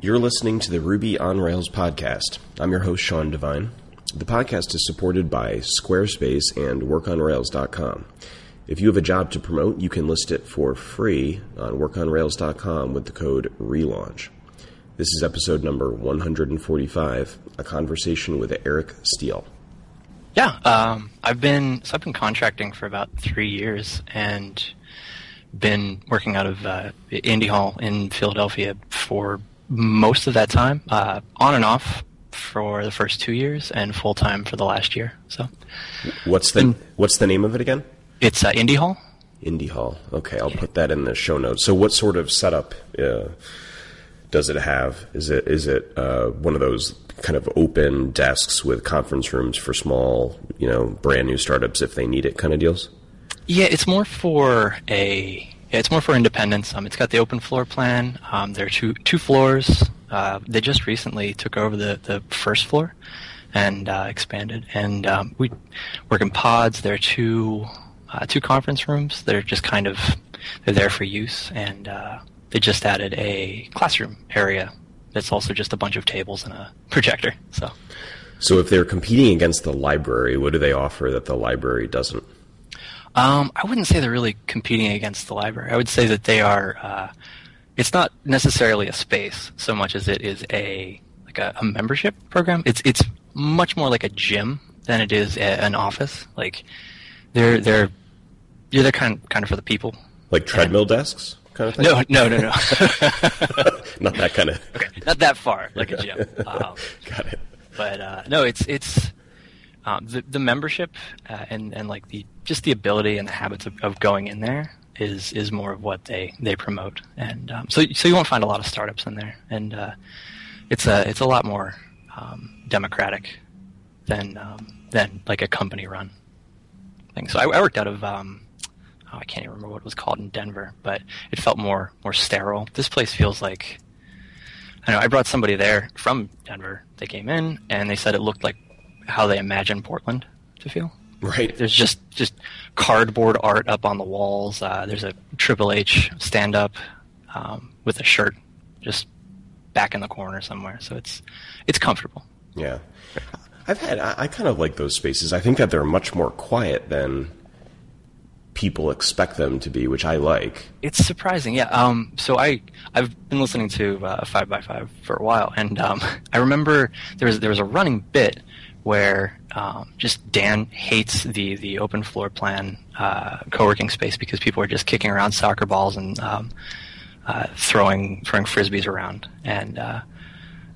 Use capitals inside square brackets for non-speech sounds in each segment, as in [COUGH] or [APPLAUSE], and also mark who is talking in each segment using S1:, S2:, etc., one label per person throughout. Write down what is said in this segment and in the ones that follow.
S1: You're listening to the Ruby on Rails podcast. I'm your host, Sean Devine. The podcast is supported by Squarespace and WorkOnRails.com. If you have a job to promote, you can list it for free on WorkOnRails.com with the code RELAUNCH. This is episode number 145, a conversation with Eric Steele.
S2: Yeah, um, I've been so I've been contracting for about three years and been working out of uh, Indy Hall in Philadelphia for most of that time, uh, on and off for the first two years, and full time for the last year. So,
S1: what's the what's the name of it again?
S2: It's uh, Indy Hall.
S1: Indy Hall. Okay, I'll yeah. put that in the show notes. So, what sort of setup uh, does it have? Is it is it uh, one of those kind of open desks with conference rooms for small, you know, brand new startups if they need it, kind of deals?
S2: Yeah, it's more for a yeah, it's more for independence. Um, it's got the open floor plan. Um, there are two two floors. Uh, they just recently took over the, the first floor and uh, expanded. And um, we work in pods. There are two uh, two conference rooms that are just kind of they're there for use. And uh, they just added a classroom area that's also just a bunch of tables and a projector. So.
S1: So if they're competing against the library, what do they offer that the library doesn't?
S2: Um, I wouldn't say they're really competing against the library. I would say that they are. Uh, it's not necessarily a space so much as it is a like a, a membership program. It's it's much more like a gym than it is a, an office. Like they're they're you're there kind of, kind of for the people.
S1: Like treadmill and, desks, kind of thing.
S2: No, no, no, no. [LAUGHS] [LAUGHS]
S1: not that kind of.
S2: Okay, not that far, like a gym.
S1: Um, [LAUGHS] Got it.
S2: But uh, no, it's it's um, the the membership uh, and and like the just the ability and the habits of, of going in there is is more of what they they promote, and um, so so you won't find a lot of startups in there, and uh, it's a it's a lot more um, democratic than um, than like a company run thing. So I, I worked out of um, oh, I can't even remember what it was called in Denver, but it felt more more sterile. This place feels like I know I brought somebody there from Denver. They came in and they said it looked like how they imagine Portland to feel.
S1: Right.
S2: There's just just cardboard art up on the walls. Uh, there's a Triple H stand up um, with a shirt just back in the corner somewhere. So it's it's comfortable.
S1: Yeah. I've had I, I kind of like those spaces. I think that they're much more quiet than people expect them to be, which I like.
S2: It's surprising, yeah. Um, so I I've been listening to uh, Five by Five for a while, and um, [LAUGHS] I remember there was there was a running bit where um, just Dan hates the the open floor plan uh, co-working space because people are just kicking around soccer balls and um, uh, throwing throwing frisbees around, and uh,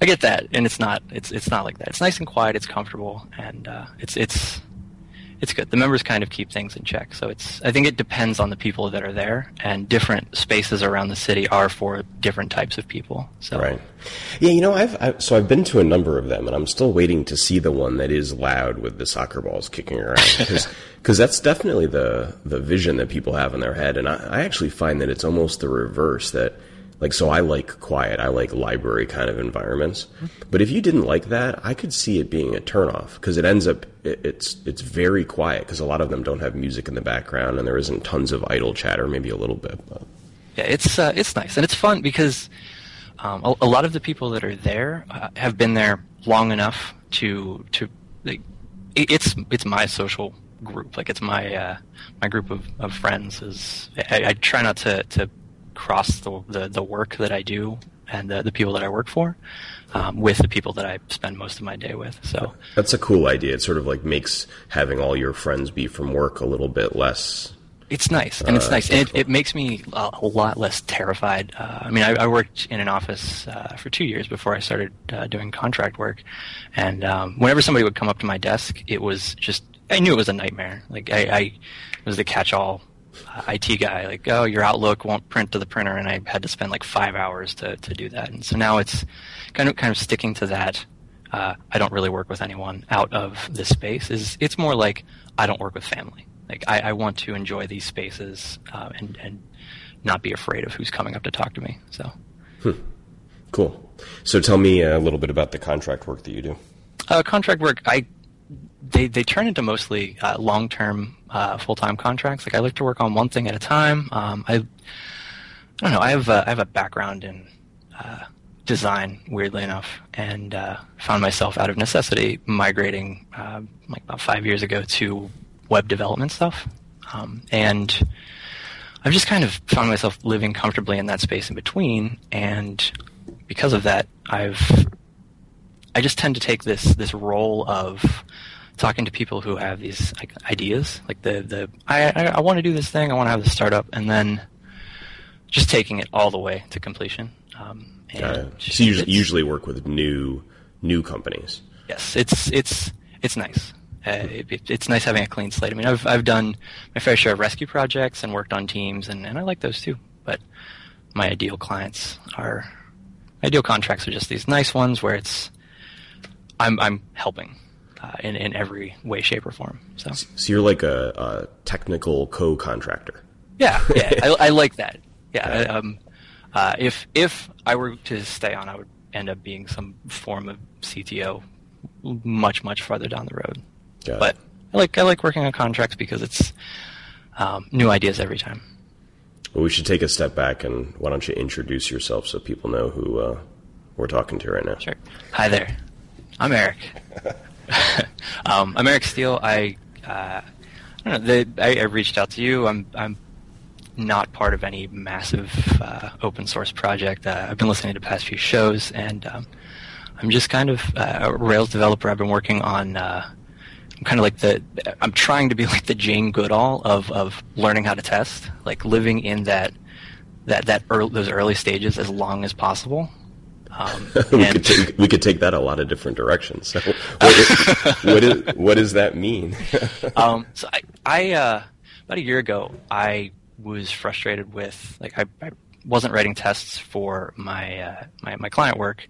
S2: I get that, and it's not it's it's not like that. It's nice and quiet, it's comfortable, and uh, it's it's it's good. The members kind of keep things in check. So it's I think it depends on the people that are there, and different spaces around the city are for different types of people. So
S1: right, yeah. You know, I've I, so I've been to a number of them, and I'm still waiting to see the one that is loud with the soccer balls kicking around because [LAUGHS] that's definitely the the vision that people have in their head, and I, I actually find that it's almost the reverse that like, so I like quiet. I like library kind of environments. But if you didn't like that, I could see it being a turnoff because it ends up it, it's it's very quiet because a lot of them don't have music in the background and there isn't tons of idle chatter, maybe a little bit. But.
S2: Yeah, it's uh, it's nice and it's fun because um, a, a, lot of the people that are there uh, have been there long enough to to like, it's it's my social group like it's my uh, my group of, of friends is I, I try not to to cross the, the, the work that I do and the, the people that I work for um, with the people that I spend most of my day with. So
S1: that's a cool idea. It sort of like makes having all your friends be from work a little bit less.
S2: It's nice, and it's uh, nice, and it, it, makes me a, lot less terrified. Uh, I mean, I, I, worked in an office uh, for two years before I started uh, doing contract work, and um, whenever somebody would come up to my desk, it was just I knew it was a nightmare. Like I, I was the catch-all IT guy, like, oh, your Outlook won't print to the printer, and I had to spend like five hours to, to do that. And so now it's kind of kind of sticking to that. Uh, I don't really work with anyone out of this space. Is it's more like I don't work with family. Like I, I want to enjoy these spaces uh, and and not be afraid of who's coming up to talk to me. So,
S1: hmm. cool. So tell me a little bit about the contract work that you do.
S2: Uh, contract work, I they they turn into mostly uh, long term uh, full time contracts. Like I like to work on one thing at a time. Um, I I don't know. I have a, I have a background in uh, design, weirdly enough, and uh, found myself out of necessity migrating uh, like about five years ago to web development stuff. Um, and I've just kind of found myself living comfortably in that space in between, and because of that, I've I just tend to take this this role of talking to people who have these like, ideas, like the the I I, I want to do this thing, I want to have this startup, and then just taking it all the way to completion. Um,
S1: and so you usually, usually work with new new companies.
S2: Yes, it's it's it's nice. Uh, it, it's nice having a clean slate. I mean, I've I've done my fair share of rescue projects and worked on teams, and, and I like those too. But my ideal clients are ideal contracts are just these nice ones where it's I'm I'm helping uh, in in every way, shape, or form. So,
S1: so you're like a, a technical co-contractor.
S2: Yeah, yeah, [LAUGHS] I, I like that. Yeah, um, uh, if if I were to stay on, I would end up being some form of CTO, much much farther down the road. Got but it. I like I like working on contracts because it's um, new ideas every time.
S1: Well, we should take a step back and why don't you introduce yourself so people know who uh, we're talking to right now?
S2: Sure. Hi there. I'm Eric. [LAUGHS] um, I'm Eric Steele. I, uh, I don't know. I, I, reached out to you. I'm I'm not part of any massive uh, open source project. Uh, I've been listening to the past few shows, and um, I'm just kind of uh, a Rails developer. I've been working on. Uh, I'm kind of like the. I'm trying to be [LAUGHS] like the Jane Goodall of of learning how to test, like living in that that that early, those early stages as long as possible.
S1: Um, [LAUGHS] we, could take, we could take that a lot of different directions. So, what, is, what, is, what does that mean? [LAUGHS]
S2: um, so, I, I uh, about a year ago, I was frustrated with like I, I wasn't writing tests for my uh, my, my client work,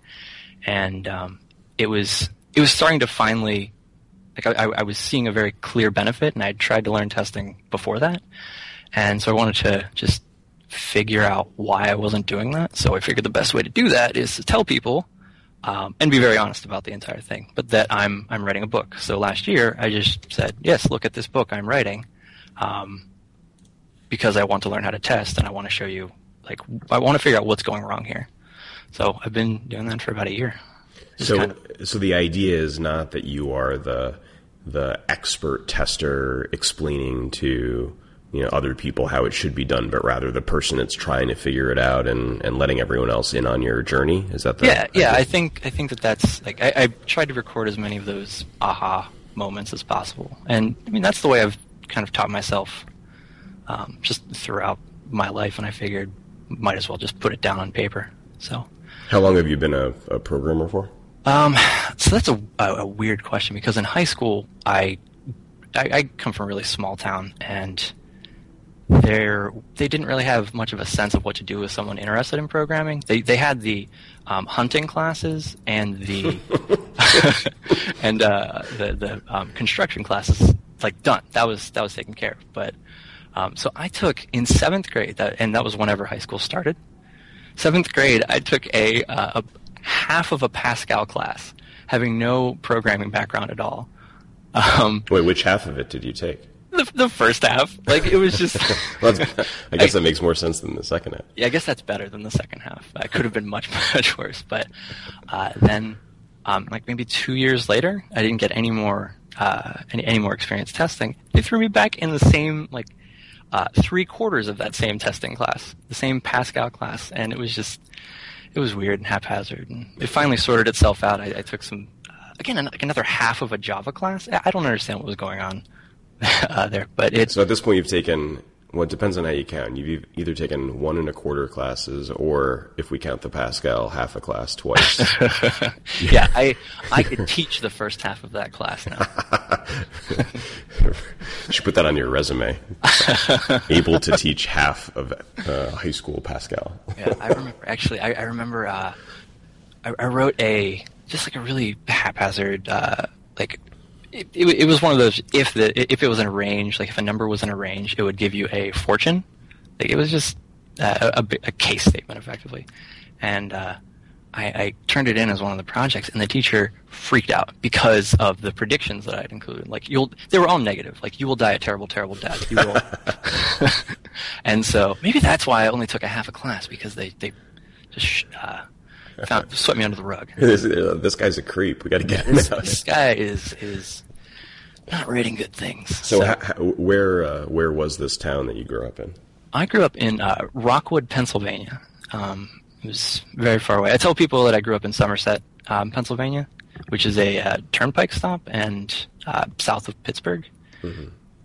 S2: and um, it was it was starting to finally like I, I was seeing a very clear benefit, and I tried to learn testing before that, and so I wanted to just figure out why I wasn't doing that. So I figured the best way to do that is to tell people um, and be very honest about the entire thing, but that I'm I'm writing a book. So last year I just said, yes, look at this book I'm writing. Um, because I want to learn how to test and I want to show you, like, I want to figure out what's going wrong here. So I've been doing that for about a year.
S1: So, kind of, so the idea is not that you are the the expert tester explaining to you know other people how it should be done, but rather the person that's trying to figure it out and, and letting everyone else in on your journey. Is that the
S2: yeah idea? yeah? I think I think that that's like I, I tried to record as many of those aha moments as possible, and I mean that's the way I've kind of taught myself um, just throughout my life, and I figured might as well just put it down on paper. So,
S1: how long have you been a, a programmer for?
S2: Um, so that's a, a, a, weird question because in high school, I, I, I come from a really small town, and there they didn't really have much of a sense of what to do with someone interested in programming. They they had the um, hunting classes and the [LAUGHS] [LAUGHS] and uh, the the um, construction classes like done. That was that was taken care of, but um, so I took in seventh grade, that, and that was whenever high school started. Seventh grade, I took a, uh, a half of a Pascal class, having no programming background at all.
S1: Um, Wait, which half of it did you take? [LAUGHS]
S2: The, the first half, like it was just. [LAUGHS]
S1: well, I guess I, that makes more sense than the second half.
S2: Yeah, I guess that's better than the second half. It could have been much [LAUGHS] much worse, but uh, then, um, like maybe two years later, I didn't get any more uh, any any more experience testing. They threw me back in the same like uh, three quarters of that same testing class, the same Pascal class, and it was just it was weird and haphazard. And it finally sorted itself out. I, I took some uh, again another half of a Java class. I don't understand what was going on [LAUGHS] uh, there, but it.
S1: So at this point, you've taken well, it depends on how you count. You've either taken one and a quarter classes, or if we count the Pascal, half a class twice. [LAUGHS]
S2: yeah, I I could teach the first half of that class now. [LAUGHS]
S1: you should put that on your resume. Able to teach half of uh, high school Pascal.
S2: yeah, I remember. Actually, I, I remember. Uh, I, I, wrote a just like a really haphazard, uh, like it, it, it, was one of those if the if it was in a range, like if a number was in a range, it would give you a fortune. Like it was just uh, a, a, case statement, effectively. And uh, I, I, turned it in as one of the projects, and the teacher freaked out because of the predictions that I had included. Like you'll, they were all negative. Like you will die a terrible, terrible death. You will. [LAUGHS] [LAUGHS] and so maybe that's why I only took a half a class because they they just uh, [LAUGHS] found, swept me under the rug. [LAUGHS]
S1: this, uh, this guy's a creep. We got to get him
S2: This,
S1: out.
S2: this guy is is not rating good things.
S1: So, ha- ha- where uh, where was this town that you grew up in?
S2: I grew up in uh, Rockwood, Pennsylvania. Um, it was very far away. I tell people that I grew up in Somerset, um, Pennsylvania, which is a uh, turnpike stop and uh, south of Pittsburgh.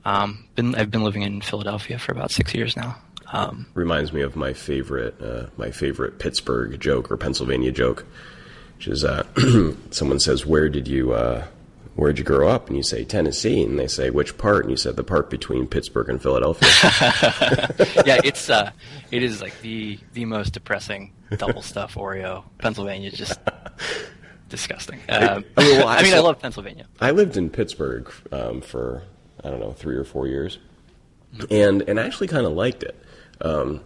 S2: Um, been I've been living in Philadelphia for about six years now. Um,
S1: Reminds me of my favorite uh, my favorite Pittsburgh joke or Pennsylvania joke, which is uh, [CLEARS THROAT] someone says, "Where did you uh, where did you grow up?" And you say Tennessee, and they say, "Which part?" And you said, "The part between Pittsburgh and Philadelphia." [LAUGHS]
S2: yeah, it's uh, it is like the the most depressing Double Stuf Oreo. Pennsylvania, is just [LAUGHS] disgusting. Um,
S1: I mean, well, I-
S2: I mean, I love Pennsylvania.
S1: I lived in Pittsburgh um, for I don't know three or four years, and and I actually kind of liked it. Um,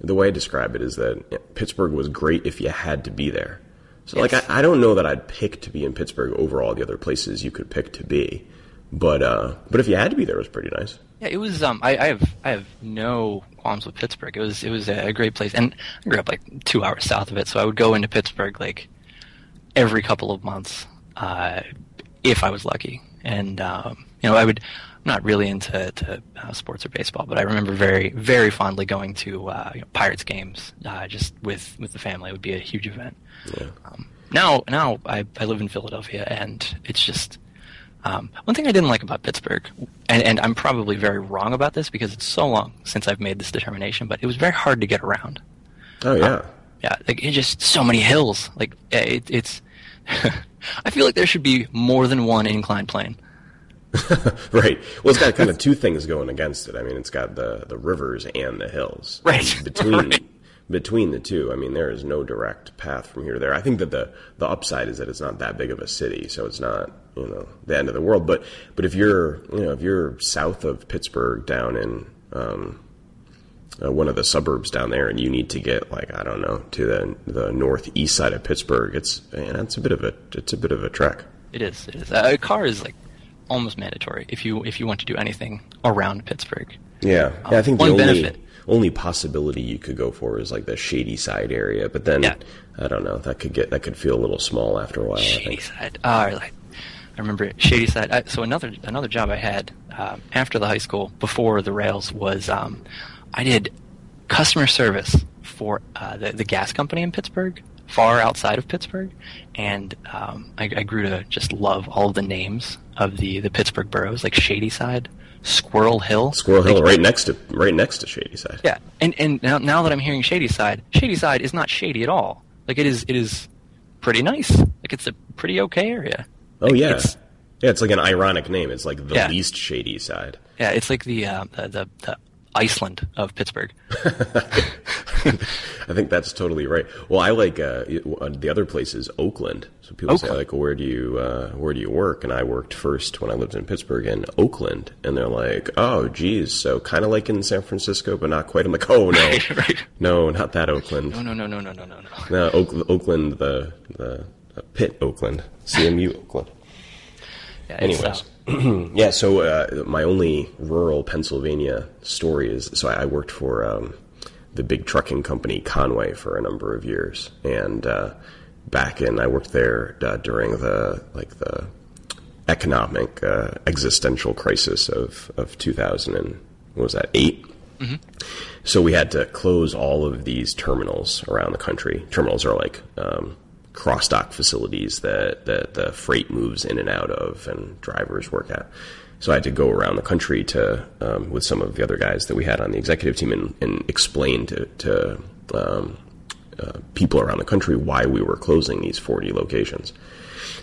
S1: the way I describe it is that Pittsburgh was great if you had to be there. So like I, I don't know that I'd pick to be in Pittsburgh over all the other places you could pick to be, but uh, but if you had to be there, it was pretty nice.
S2: Yeah, it was. Um, I, I have I have no qualms with Pittsburgh. It was it was a great place, and I grew up like two hours south of it, so I would go into Pittsburgh like every couple of months, uh, if I was lucky. And um, you know, I would. I'm not really into to, uh, sports or baseball, but I remember very very fondly going to uh, you know, Pirates games uh, just with with the family. It would be a huge event.
S1: Yeah.
S2: Um, now now I, I live in Philadelphia, and it's just um, one thing I didn't like about Pittsburgh, and, and I'm probably very wrong about this because it's so long since I've made this determination, but it was very hard to get around.
S1: Oh yeah.
S2: Yeah, like it's just so many hills. Like it, it's, [LAUGHS] I feel like there should be more than one inclined plane. [LAUGHS]
S1: right. Well, it's got kind of two things going against it. I mean, it's got the the rivers and the hills. [LAUGHS]
S2: Right.
S1: And Between
S2: Right.
S1: between the two, I mean, there is no direct path from here to there. I think that the the upside is that it's not that big of a city, so it's not you know the end of the world. But but if you're you know if you're south of Pittsburgh, down in um, uh, one of the suburbs down there, and you need to get like I don't know to the the northeast side of Pittsburgh, it's and it's a bit of a it's a bit of a trek.
S2: It is. It is. Uh, a car is like almost mandatory if you if you want to do anything around Pittsburgh.
S1: Yeah, yeah I think the only
S2: benefit-
S1: only possibility you could go for is like the shady side area, but then
S2: Yeah.
S1: I don't know that could get that could feel a little small after a while. I
S2: Shady. Side. Oh, I like. I remember. Shady Side. I, so another another job I had uh, after the high school, before the rails, was um, I did customer service for uh, the the gas company in Pittsburgh, far outside of Pittsburgh, and um, I, I grew to just love all of the names of the the Pittsburgh boroughs, like Shady Side, Squirrel Hill,
S1: Squirrel Hill,
S2: Like,
S1: right next to right next to Shady Side.
S2: yeah, and and now, now that I'm hearing Shady Side, Shady Side is not shady at all. Like it is, it is pretty nice. Like it's a pretty okay area.
S1: Oh
S2: Like,
S1: yeah,
S2: it's-
S1: yeah. It's like an ironic name. It's like the
S2: Yeah.
S1: least shady side.
S2: yeah, it's like the uh, the, the the Iceland of Pittsburgh. [LAUGHS] [LAUGHS]
S1: I think that's totally right. Well, I like uh, the other place is Oakland. So people say like, "Where do you uh, where do you work?" And I worked first when I lived in Pittsburgh in Oakland, and they're like, "Oh, geez, so kind of like in San Francisco, but not quite." I'm like, "Oh no, [LAUGHS]
S2: Right, right.
S1: no, not that Oakland."
S2: No, no, no, no, no, no, no, no.
S1: Oak, Oakland, the the uh, Pitt, Oakland, CMU, Oakland.
S2: Yeah,
S1: Anyways, [CLEARS THROAT] yeah. So uh, my only rural Pennsylvania story is so I, worked for um, the big trucking company Conway for a number of years, and uh, back in I worked there uh, during the like the economic uh, existential crisis of of 2000 and what was that 8 so we had to close all of these terminals around the country. Terminals are like um, cross dock facilities that, that the freight moves in and out of and drivers work at. So I had to go around the country to um, with some of the other guys that we had on the executive team and, and explain to, to um, uh, people around the country why we were closing these 40 locations.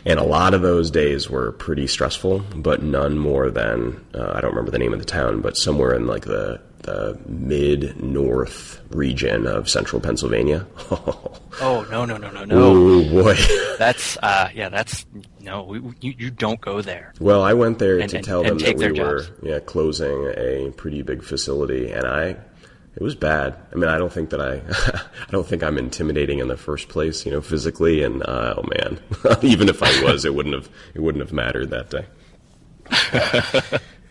S1: And a lot of those days were pretty stressful, but none more than uh, I don't remember the name of the town, but somewhere in like the the mid north region of central Pennsylvania. [LAUGHS]
S2: oh no, no, no, no, no.
S1: oh boy! [LAUGHS]
S2: That's uh, yeah, that's no. We, you you don't go there.
S1: well, I went there
S2: And-
S1: to
S2: and-
S1: tell
S2: and
S1: them that we were
S2: jobs.
S1: yeah closing a pretty big facility, and I it was bad. I mean, I don't think that I [LAUGHS] I don't think I'm intimidating in the first place, you know, physically, and uh, oh man, even if I was, it wouldn't have it wouldn't have mattered that day.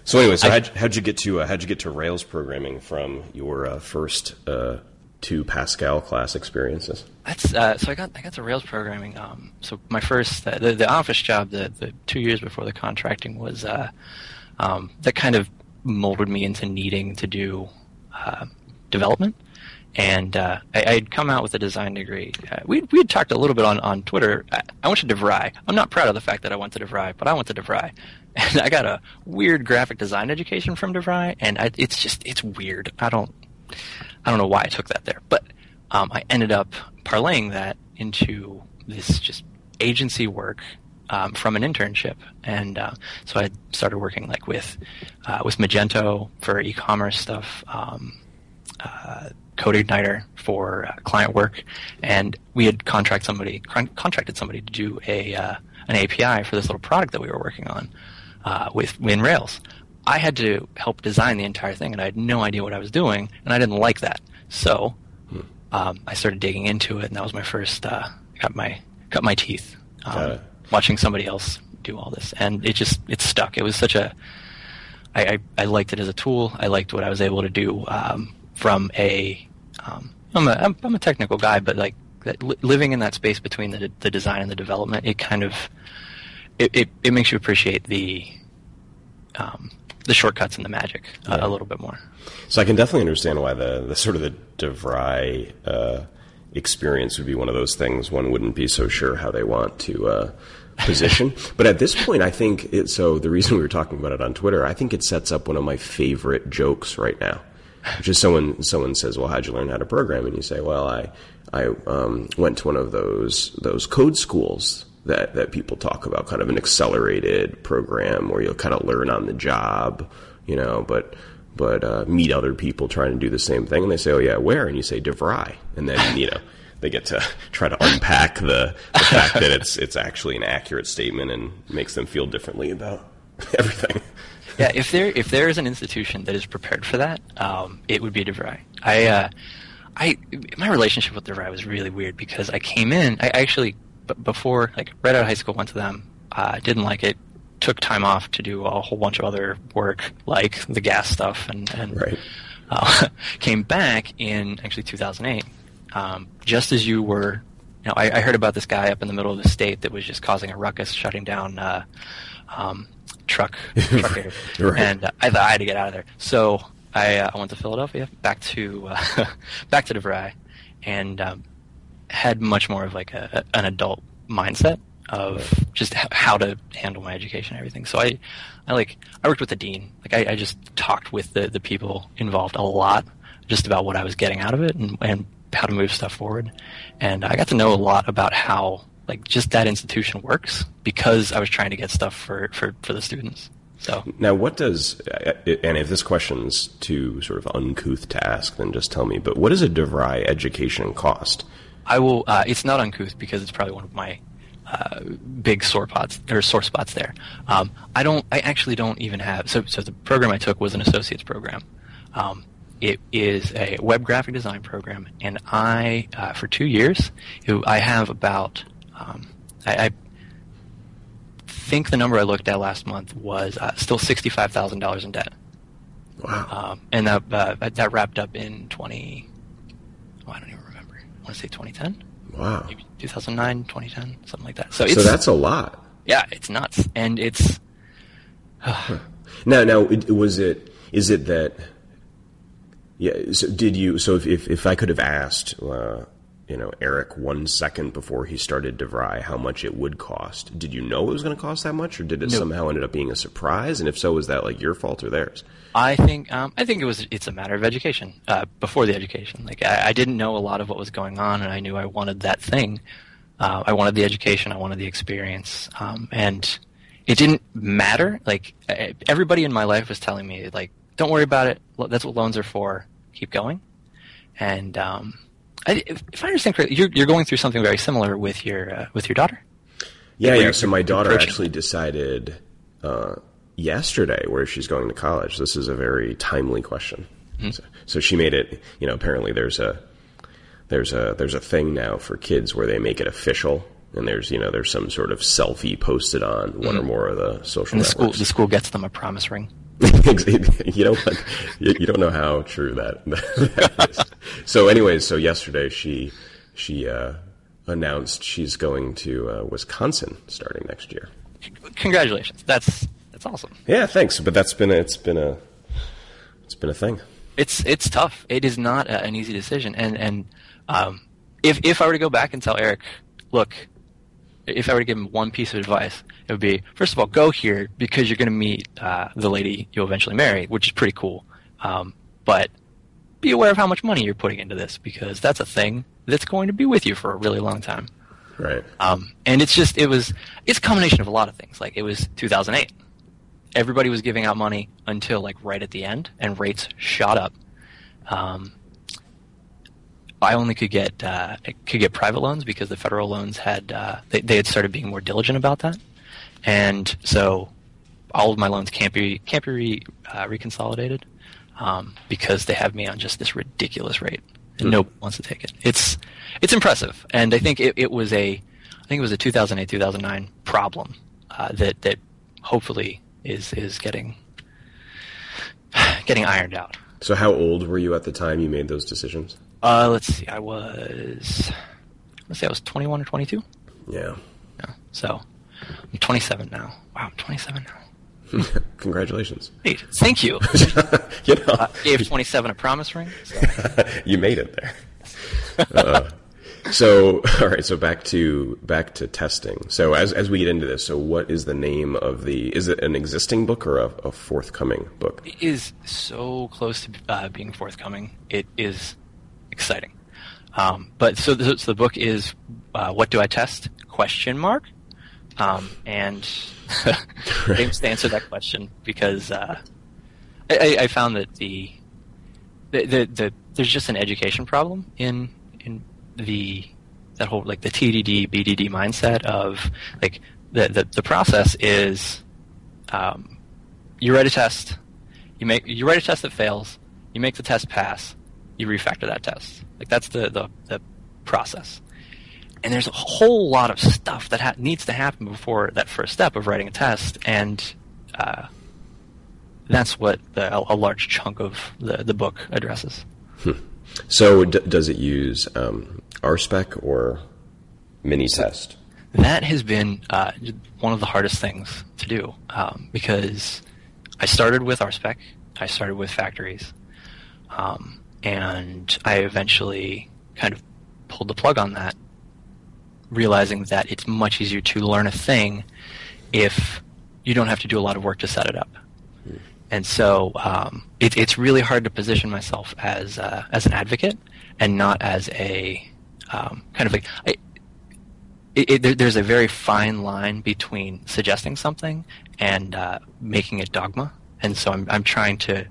S1: So anyway, so how'd, how'd you get to uh, how'd you get to Rails programming from your uh, first uh, two Pascal class experiences?
S2: That's uh, so I got I got to Rails programming. Um, so my first uh, the the office job the the two years before the contracting was uh, um, that kind of molded me into needing to do uh, development. And uh, I, had come out with a design degree. Uh, we we had talked a little bit on, on Twitter. I, I went to DeVry. I'm not proud of the fact that I went to DeVry, but I went to DeVry, [LAUGHS] and I got a weird graphic design education from DeVry, and I, it's just it's weird. I don't I don't know why I took that there, but um, I ended up parlaying that into this just agency work um, from an internship, and uh, so I started working like with uh, with Magento for e-commerce stuff, um, uh, CodeIgniter for uh, client work, and we had contract somebody con- contracted somebody to do a uh, an API for this little product that we were working on uh, with in Rails. I had to help design the entire thing, and I had no idea what I was doing, and I didn't like that. So hmm. um, I started digging into it, and that was my first uh, got my cut my teeth um, watching somebody else do all this, and it just it stuck. It was such a I, I, I liked it as a tool. I liked what I was able to do um, from a um, I'm a I'm, I'm a technical guy, but like li- living in that space between the the design and the development, it kind of it, it, it makes you appreciate the um, the shortcuts and the magic uh, yeah. a little bit more.
S1: So I can definitely understand why the, the sort of the DeVry uh, experience would be one of those things one wouldn't be so sure how they want to uh, position. [LAUGHS] but at this point, I think it, so. The reason we were talking about it on Twitter, I think it sets up one of my favorite jokes right now, is someone someone says, "Well, how'd you learn how to program?" And you say, "Well, I I um, went to one of those those code schools that that people talk about, kind of an accelerated program where you'll kind of learn on the job, you know, but but uh, meet other people trying to do the same thing, and they say, "Oh yeah, where?" And you say DeVry, and then you know they get to [LAUGHS] try to unpack the, the fact that it's it's actually an accurate statement and makes them feel differently about [LAUGHS] everything.
S2: Yeah, if there if there is an institution that is prepared for that, um, it would be DeVry. I. Uh, I my relationship with DeVry was really weird because I came in. I actually but before, like right out of high school, went to them. Uh, didn't like it. Took time off to do a whole bunch of other work, like the gas stuff, and, and
S1: right. [LAUGHS]
S2: uh, came back in actually 2008, um, just as you were. You know, I, I, heard about this guy up in the middle of the state that was just causing a ruckus, shutting down uh, um, truck, [LAUGHS] truck right. and I thought I had to get out of there. So I, uh, I went to Philadelphia, back to uh, [LAUGHS] back to DeVry, and um, had much more of like a, an adult mindset of just how to handle my education and everything. So I, I like I worked with the dean. Like I, I, just talked with the, the people involved a lot, just about what I was getting out of it and, and how to move stuff forward. And I got to know a lot about how like just that institution works because I was trying to get stuff for, for, for the students. So
S1: now, what does and if this question's too sort of uncouth to ask, then just tell me. But what does a DeVry education cost?
S2: I will. Uh, it's not uncouth because it's probably one of my uh, big sore spots or sore spots there. Um, I don't. I actually don't even have. So, so the program I took was an associate's program. Um, it is a web graphic design program, and I, uh, for two years, I have about. Um, I, I, think the number I looked at last month was uh, still sixty-five thousand dollars in debt.
S1: Wow.
S2: Um, and that uh, that wrapped up in twenty. Oh, I don't even remember. I want to say 2010.
S1: Wow.
S2: Maybe 2009, 2010, something like that. So,
S1: so that's a lot.
S2: Yeah, it's nuts, and it's.
S1: Uh, now, now, was it? Is it that? Yeah. So did you? So if if I could have asked, uh, you know, Eric one second before he started DeVry how much it would cost, did you know it was going to cost that much, or did it somehow ended up being a surprise? And if so, was that like your fault or theirs?
S2: I think um, I think it was it's a matter of education uh, before the education. Like I, I, didn't know a lot of what was going on, and I knew I wanted that thing. Uh, I wanted the education, I wanted the experience, um, and it didn't matter. Like everybody in my life was telling me, like, don't worry about it. That's what loans are for. Keep going. And um, I, if I understand correctly, you're, you're going through something very similar with your uh, with your daughter.
S1: Yeah, yeah. So my daughter actually decided uh, yesterday where she's going to college. This is a very timely question. Mm-hmm. So, so, she made it. You know, apparently there's a there's a there's a thing now for kids where they make it official, and there's you know there's some sort of selfie posted on one mm-hmm. or more of the social.
S2: And
S1: the
S2: networks. school the school gets them a promise ring. [LAUGHS]
S1: you know what? You, you, don't know how true that, [LAUGHS] that is. So, anyways, so yesterday she she uh, announced she's going to uh, Wisconsin starting next year.
S2: Congratulations! That's that's awesome.
S1: Yeah, thanks. But that's been a, it's been a it's been a thing.
S2: It's it's tough. It is not a, an easy decision, and and um, if if I were to go back and tell Eric, look, if I were to give him one piece of advice, it would be first of all, go here because you're going to meet uh, the lady you'll eventually marry, which is pretty cool. Um, but be aware of how much money you're putting into this because that's a thing that's going to be with you for a really long time.
S1: Right.
S2: Um, and it's just it was it's a combination of a lot of things. Like it was 2008, everybody was giving out money until like right at the end, and rates shot up. Um, I only could get uh, could get private loans because the federal loans had uh, they, they had started being more diligent about that, and so all of my loans can't be can't be re, uh, reconsolidated um, because they have me on just this ridiculous rate, and mm. nobody wants to take it. It's it's impressive, and I think it, it was a I think it was a 2008 2009 problem uh, that that hopefully is is getting [SIGHS] getting ironed out.
S1: So, how old were you at the time you made those decisions?
S2: Uh, let's see. I was let's say I was 21 or 22.
S1: Yeah.
S2: Yeah. So, I'm 27 now. Wow, I'm 27 now. [LAUGHS]
S1: Congratulations.
S2: Hey, thank you. [LAUGHS] you know, uh, gave 27 a promise ring. So. [LAUGHS]
S1: you made it there. Uh, so, all right. So back to back to testing. So as as we get into this, so what is the name of the? Is it an existing book or a, a forthcoming book?
S2: It is so close to uh, being forthcoming. It is exciting. Um, but so the, so the book is uh, what do I test? Question mark. Um, and [LAUGHS] aims to answer that question because uh, I, I, found that the the, the the there's just an education problem in in the that whole like the TDD BDD mindset of like the the, the process is um, you write a test, you make you write a test that fails, you make the test pass, you refactor that test. Like that's the the, the process. And there's a whole lot of stuff that ha- needs to happen before that first step of writing a test, and uh, that's what the, a, large chunk of the, the book addresses.
S1: Hmm. So, d- does it use um, RSpec or Minitest?
S2: That has been uh, one of the hardest things to do um, because I started with RSpec, I started with factories, um, and I eventually kind of pulled the plug on that, realizing that it's much easier to learn a thing if you don't have to do a lot of work to set it up. And so um, it, it's really hard to position myself as uh, as an advocate and not as a um, kind of like I, it, it, there's a very fine line between suggesting something and uh, making it dogma. And so I'm I'm trying to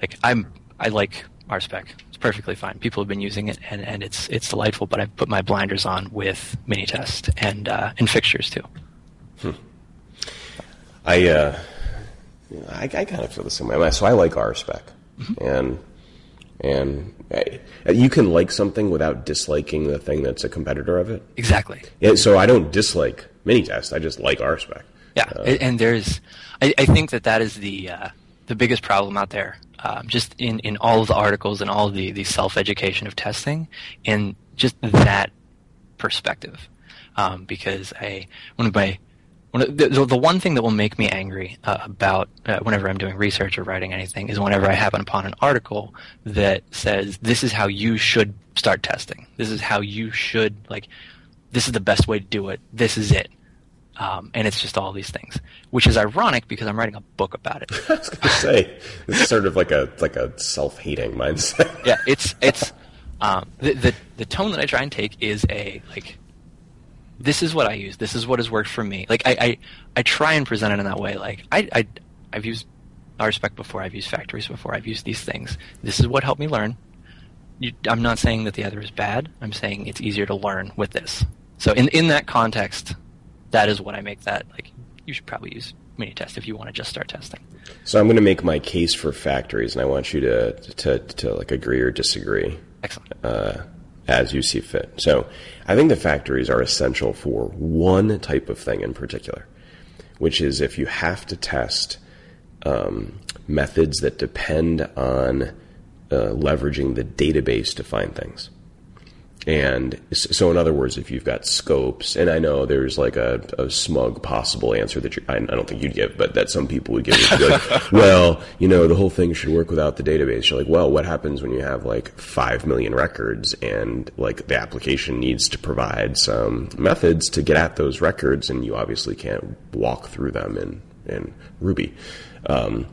S2: like I'm I like RSpec. It's perfectly fine. People have been using it and, and it's it's delightful. But I've put my blinders on with Minitest and uh, and fixtures too. Hmm.
S1: I uh, I, I kind of feel the same way. So I like RSpec, mm-hmm. and and uh, you can like something without disliking the thing that's a competitor of it.
S2: Exactly.
S1: Yeah, so I don't dislike Minitest. I just like RSpec.
S2: Yeah, uh, and there's, I, I, think that that is the uh, the biggest problem out there. Um, just in, in all of the articles and all of the, the self education of testing, and just that perspective. Um, because I one of my one the, the, one thing that will make me angry uh, about uh, whenever I'm doing research or writing anything is whenever I happen upon an article that says this is how you should start testing. This is how you should like. This is the best way to do it. This is it. Um, and it's just all these things, which is ironic because I'm writing a book about it. [LAUGHS]
S1: I was going to say it's sort of like a like a self-hating mindset. [LAUGHS]
S2: yeah, it's it's um, the, the the tone that I try and take is a like this is what I use. This is what has worked for me. Like I, I, I try and present it in that way. Like I, I, I've used RSpec before. I've used factories before. I've used these things. This is what helped me learn. You, I'm not saying that the other is bad. I'm saying it's easier to learn with this. So in in that context, that is what I make that like. You should probably use mini Minitest if you want to just start testing.
S1: So I'm going to make my case for factories, and I want you to to, to like agree or disagree.
S2: Excellent.
S1: Uh, as you see fit. So I think the factories are essential for one type of thing in particular, which is if you have to test um, methods that depend on uh, leveraging the database to find things. And so, in other words, if you've got scopes, and I know there's like a, a smug possible answer that I, I, don't think you'd give, but that some people would give. like, [LAUGHS] well, you know, the whole thing should work without the database. You're like, well, what happens when you have like five million records and like the application needs to provide some methods to get at those records, and you obviously can't walk through them in in Ruby. Um,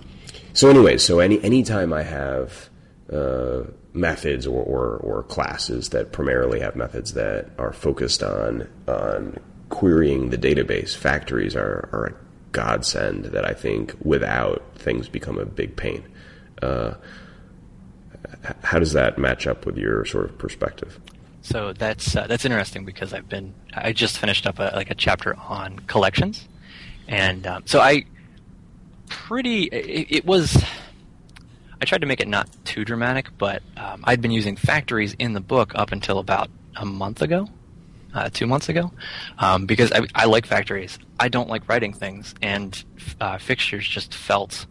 S1: so, anyway, so any anytime I have uh, methods or, or, or, classes that primarily have methods that are focused on on querying the database. Factories are, are a godsend that I think without things become a big pain. Uh, how does that match up with your sort of perspective?
S2: So that's uh, that's interesting because I've been I just finished up a, like a chapter on collections, and um, so I pretty it, it was I tried to make it not too dramatic, but um, I'd been using factories in the book up until about a month ago, uh, two months ago, um, because I, I, like factories. I don't like writing things, and uh, fixtures just felt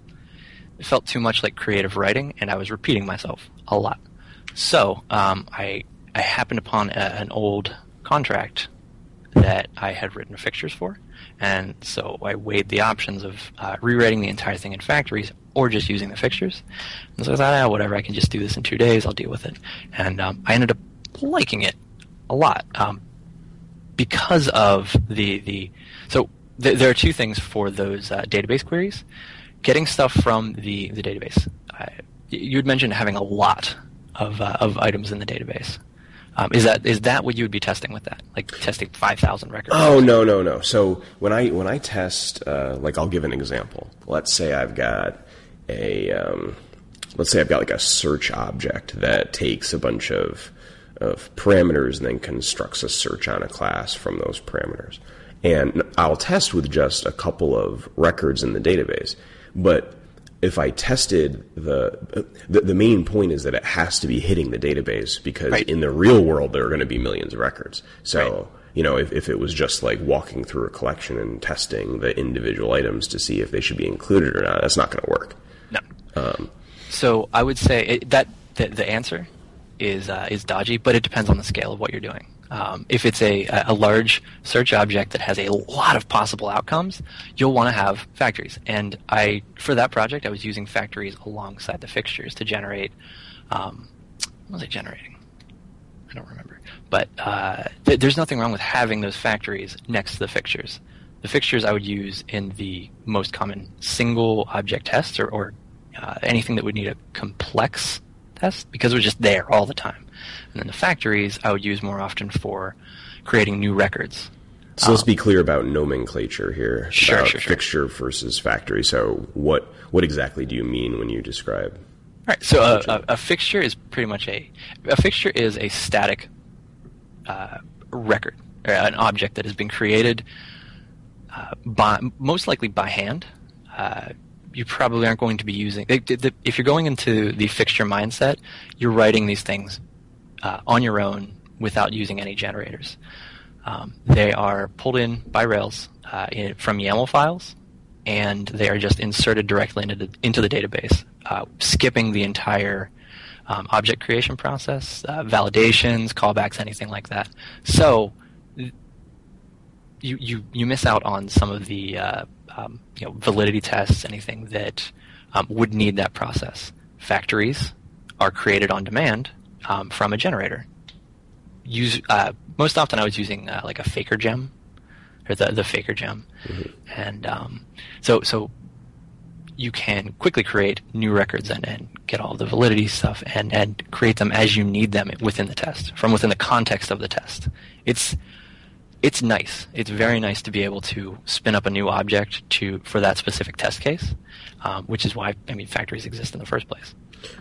S2: felt too much like creative writing, and I was repeating myself a lot. So um, I I happened upon a, an old contract that I had written fixtures for, and so I weighed the options of uh, rewriting the entire thing in factories or just using the fixtures. And so I thought, ah, whatever, I can just do this in two days. I'll deal with it. And um, I ended up liking it a lot um, because of the the. So th- there are two things for those uh, database queries: getting stuff from the the database. You had mentioned having a lot of uh, of items in the database. Um, is that is that what you would be testing with that? Like testing five thousand records?
S1: Oh no no no. So when I when I test, uh, like I'll give an example. Let's say I've got a um, let's say I've got like a search object that takes a bunch of of parameters and then constructs a search on a class from those parameters. And I'll test with just a couple of records in the database, but if I tested the, the, the main point is that it has to be hitting the database because right. in the real world there are going to be millions of records. So right. you know if, if it was just like walking through a collection and testing the individual items to see if they should be included or not, that's not going to work.
S2: Um, so I would say it, that the, the answer is uh, is dodgy, but it depends on the scale of what you're doing. Um, if it's a, a large search object that has a lot of possible outcomes, you'll want to have factories. And I, for that project, I was using factories alongside the fixtures to generate. Um, what was I generating? I don't remember. But uh, th- there's nothing wrong with having those factories next to the fixtures. The fixtures I would use in the most common single object tests or, or uh, anything that would need a complex test because it was just there all the time. And then the factories I would use more often for creating new records.
S1: So um, let's be clear about nomenclature here.
S2: Sure,
S1: about
S2: sure, sure.
S1: Fixture versus factory. So what what exactly do you mean when you describe?
S2: All right. So a, a, a, fixture is pretty much a a fixture is a static uh, record, an object that has been created uh, by most likely by hand. You probably aren't going to be using. If you're going into the fixture mindset, you're writing these things uh, on your own without using any generators. Um, they are pulled in by Rails uh, in, from YAML files, and they are just inserted directly into the, into the database, uh, skipping the entire um, object creation process, uh, validations, callbacks, anything like that. So you you you miss out on some of the uh, um, you know validity tests, anything that um, would need that process. Factories are created on demand um, from a generator. Use uh, most often I was using uh, like a faker gem or the the faker gem, mm-hmm. and um, so so you can quickly create new records and, and get all the validity stuff and, and create them as you need them within the test from within the context of the test. It's it's nice. It's very nice to be able to spin up a new object to for that specific test case, um, which is why I mean factories exist in the first place.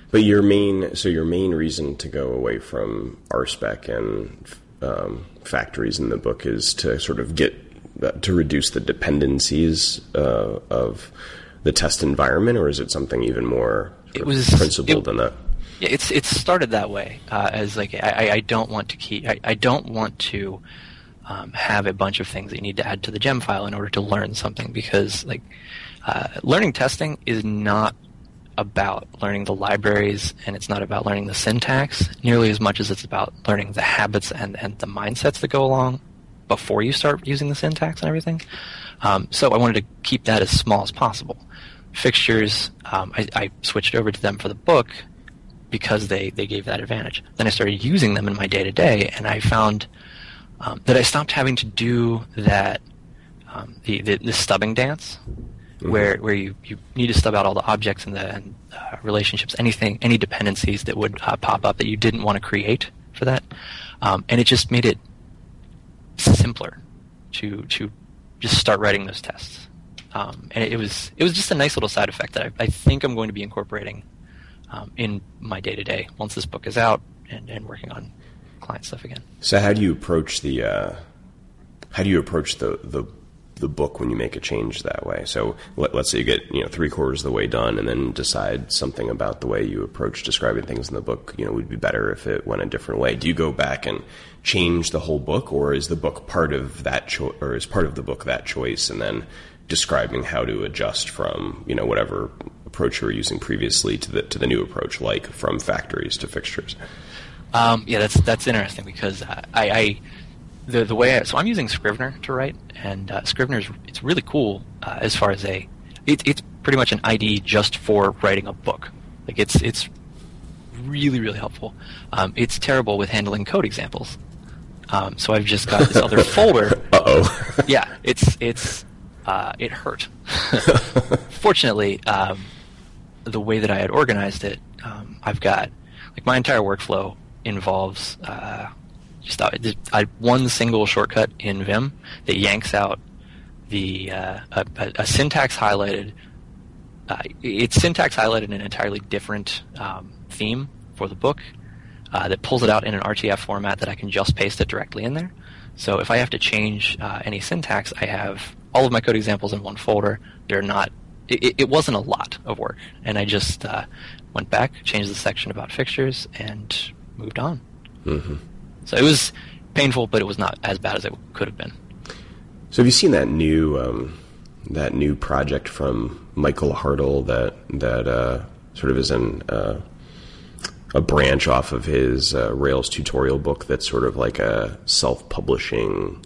S1: But your main so your main reason to go away from RSpec and um, factories in the book is to sort of get uh, to reduce the dependencies uh, of the test environment, or is it something even more it was principled it, than that?
S2: Yeah, it's it's started that way uh, as like I, I don't want to keep I, I don't want to um, have a bunch of things that you need to add to the Gemfile in order to learn something because like uh, learning testing is not about learning the libraries and it's not about learning the syntax nearly as much as it's about learning the habits and, and the mindsets that go along before you start using the syntax and everything. Um, so I wanted to keep that as small as possible. Fixtures, um, I, I, switched over to them for the book because they, they gave that advantage. Then I started using them in my day to day, and I found um, that I stopped having to do that um, the, the, the stubbing dance mm-hmm. where where you, you need to stub out all the objects and the and, uh, relationships, anything, any dependencies that would uh, pop up that you didn't want to create for that, um, and it just made it simpler to to just start writing those tests. Um, and it, it, was it was just a nice little side effect that I, I think I'm going to be incorporating um, in my day to day once this book is out and, and working on client stuff again.
S1: So how do you approach the uh, how do you approach the the the book when you make a change that way. So let, us say you get you know three quarters of the way done, and then decide something about the way you approach describing things in the book. You know, would be better if it went a different way. Do you go back and change the whole book, or is the book part of that choice, or is part of the book that choice, and then describing how to adjust from you know whatever approach you were using previously to the to the new approach, like from factories to fixtures.
S2: Um, yeah, that's that's interesting because I, I the the way I, so I'm using Scrivener to write, and uh, Scrivener's it's really cool uh, as far as a it, it's pretty much an IDE just for writing a book. Like it's it's really really helpful. Um, it's terrible with handling code examples. Um, so I've just got this other [LAUGHS] folder.
S1: Uh oh.
S2: yeah, it's it's uh, it hurt. [LAUGHS] Fortunately, um, the way that I had organized it, um, I've got like my entire workflow involves uh, just uh, one single shortcut in Vim that yanks out the uh, a, a, syntax highlighted. Uh, it's syntax highlighted in an entirely different um, theme for the book uh, that pulls it out in an RTF format that I can just paste it directly in there. So if I have to change uh, any syntax, I have all of my code examples in one folder. They're not. It, it wasn't a lot of work, and I just went back, changed the section about fixtures, and moved on.
S1: Mm-hmm.
S2: So it was painful, but it was not as bad as it could have been.
S1: So have you seen that new um, that new project from Michael Hartl that that uh, sort of is an uh, a branch off of his uh, Rails tutorial book that's sort of like a self-publishing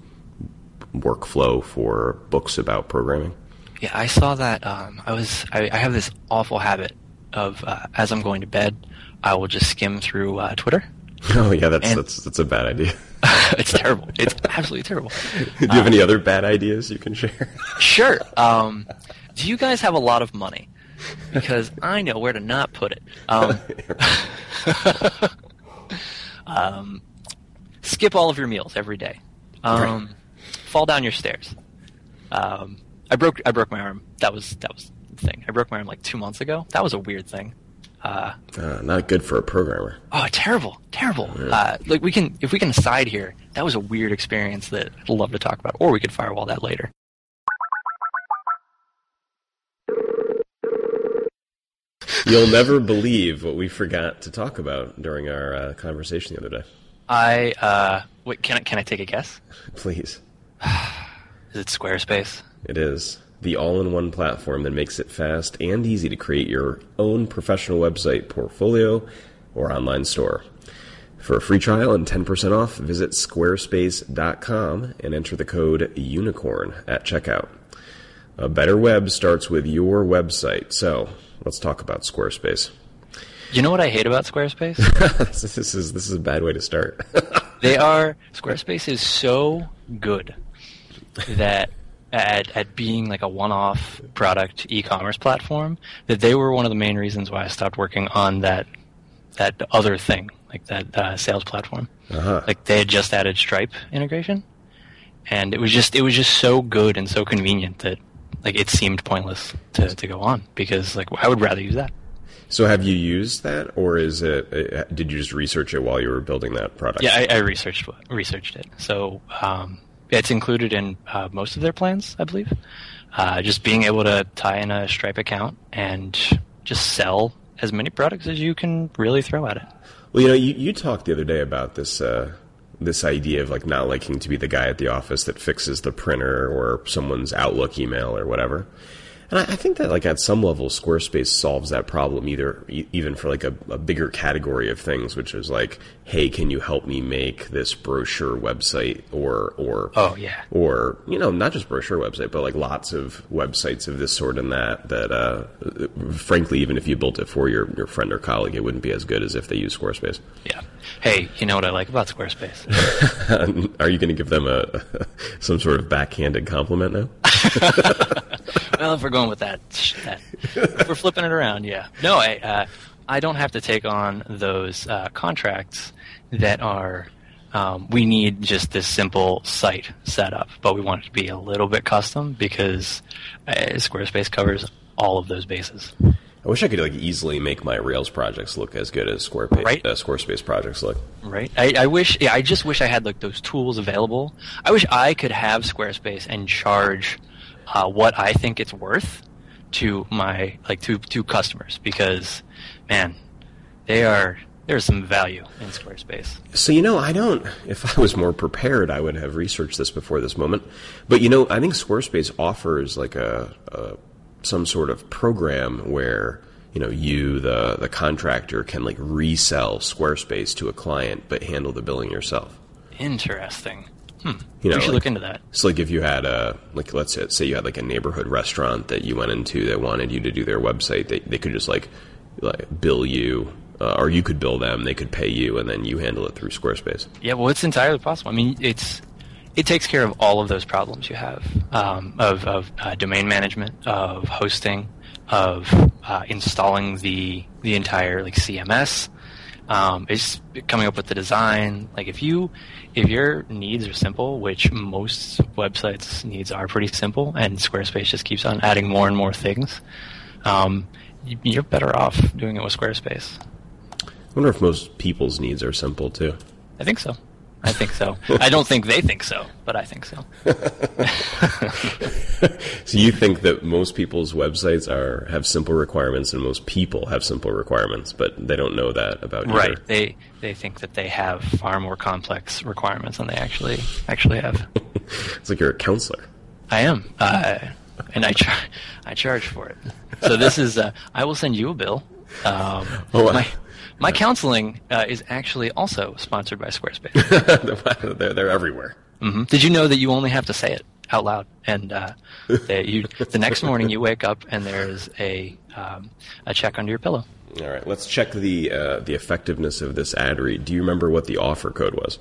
S1: workflow for books about programming?
S2: Yeah, I saw that. Um, I was I, I, have this awful habit of uh, as I'm going to bed, I will just skim through uh, Twitter [LAUGHS]
S1: Oh yeah, that's and that's that's a bad idea. [LAUGHS]
S2: it's terrible. It's absolutely terrible. [LAUGHS]
S1: Do you have um, any other bad ideas you can share?
S2: sure. Um, do you guys have a lot of money? Because I know where to not put it. Um, um skip all of your meals every day. Um, right. Fall down your stairs. Um, I broke I broke my arm. That was that was the thing. I broke my arm like two months ago. That was a weird thing.
S1: Uh, uh, not good for a programmer.
S2: Oh, terrible, terrible. Yeah. Uh, like we can, if we can aside here, that was a weird experience that I'd love to talk about, or we could firewall that later.
S1: You'll never believe what we forgot to talk about during our uh, conversation the other day.
S2: I uh, wait. Can I can I take a guess? [LAUGHS]
S1: Please. [SIGHS]
S2: Is it Squarespace?
S1: It is the all-in-one platform that makes it fast and easy to create your own professional website, portfolio, or online store. For a free trial and 10% off, visit squarespace.com and enter the code UNICORN at checkout. A better web starts with your website. So, let's talk about Squarespace.
S2: You know what I hate about Squarespace? [LAUGHS]
S1: this is this is a bad way to start. [LAUGHS]
S2: they are Squarespace is so good that at, at being like a one-off product e-commerce platform that they were one of the main reasons why I stopped working on that that other thing like that uh, sales platform.
S1: Uh-huh.
S2: Like they had just added Stripe integration, and it was just it was just so good and so convenient that like it seemed pointless to, to go on because like I would rather use that.
S1: So have you used that, or is it? Uh, did you just research it while you were building that product?
S2: Yeah, I, I researched researched it. So um, it's included in uh, most of their plans, I believe. Uh, just being able to tie in a Stripe account and just sell as many products as you can really throw at it.
S1: Well, you know, you, you talked the other day about this uh, this idea of like not liking to be the guy at the office that fixes the printer or someone's Outlook email or whatever. And I, I think that like at some level, Squarespace solves that problem either e- even for like a, a bigger category of things, which is like, hey, can you help me make this brochure website or or
S2: Oh, yeah.
S1: or you know not just brochure website, but like lots of websites of this sort and that. That uh, frankly, even if you built it for your your friend or colleague, it wouldn't be as good as if they use Squarespace.
S2: Yeah. Hey, you know what I like about Squarespace? [LAUGHS]
S1: Are you going to give them a [LAUGHS] some sort of backhanded compliment now? [LAUGHS] [LAUGHS]
S2: well, if we're going with that, that if we're flipping it around, yeah. No, I uh, I don't have to take on those uh, contracts that are. Um, we need just this simple site setup, but we want it to be a little bit custom because uh, Squarespace covers all of those bases.
S1: I wish I could like easily make my Rails projects look as good as Squarespace
S2: Right.
S1: uh, Squarespace projects look.
S2: Right. I, I wish. Yeah, I just wish I had like those tools available. I wish I could have Squarespace and charge uh, what I think it's worth to my like to to customers because, man, they are there's some value in Squarespace.
S1: So you know, I don't. If I was more prepared, I would have researched this before this moment. But you know, I think Squarespace offers like a, a some sort of program where you know you the the contractor can like resell Squarespace to a client, but handle the billing yourself.
S2: Interesting. Hmm.
S1: You know,
S2: we should
S1: like-
S2: look into that.
S1: So like if you had a like let's say, say you had like a neighborhood restaurant that you went into that wanted you to do their website, they they could just like like bill you. Uh, or you could bill them; they could pay you, and then you handle it through Squarespace.
S2: Yeah, well, it's entirely possible. I mean, it's it takes care of all of those problems you have um, of, of uh, domain management, of hosting, of uh, installing the the entire like CMS. Um, it's coming up with the design. Like if you if your needs are simple, which most websites needs are pretty simple, and Squarespace just keeps on adding more and more things, um, you're better off doing it with Squarespace.
S1: I wonder if most people's needs are simple too.
S2: I think so. I think so. I don't think they think so, but I think so. [LAUGHS]
S1: So you think that most people's websites are have simple requirements, and most people have simple requirements, but they don't know that about you.
S2: Right. They they think that they have far more complex requirements than they actually actually have. [LAUGHS]
S1: It's like you're a counselor.
S2: I am, uh, and I char- I charge for it. So this is uh, I will send you a bill. Um, [LAUGHS]
S1: Oh,
S2: my my counseling uh, is actually also sponsored by Squarespace. [LAUGHS] [LAUGHS]
S1: they're, they're everywhere.
S2: hmm Did you know that you only have to say it out loud, and uh, [LAUGHS] that you the next morning you wake up and there's a um, a check under your pillow.
S1: All right, let's check the uh, the effectiveness of this ad read. Do you remember what the offer code was?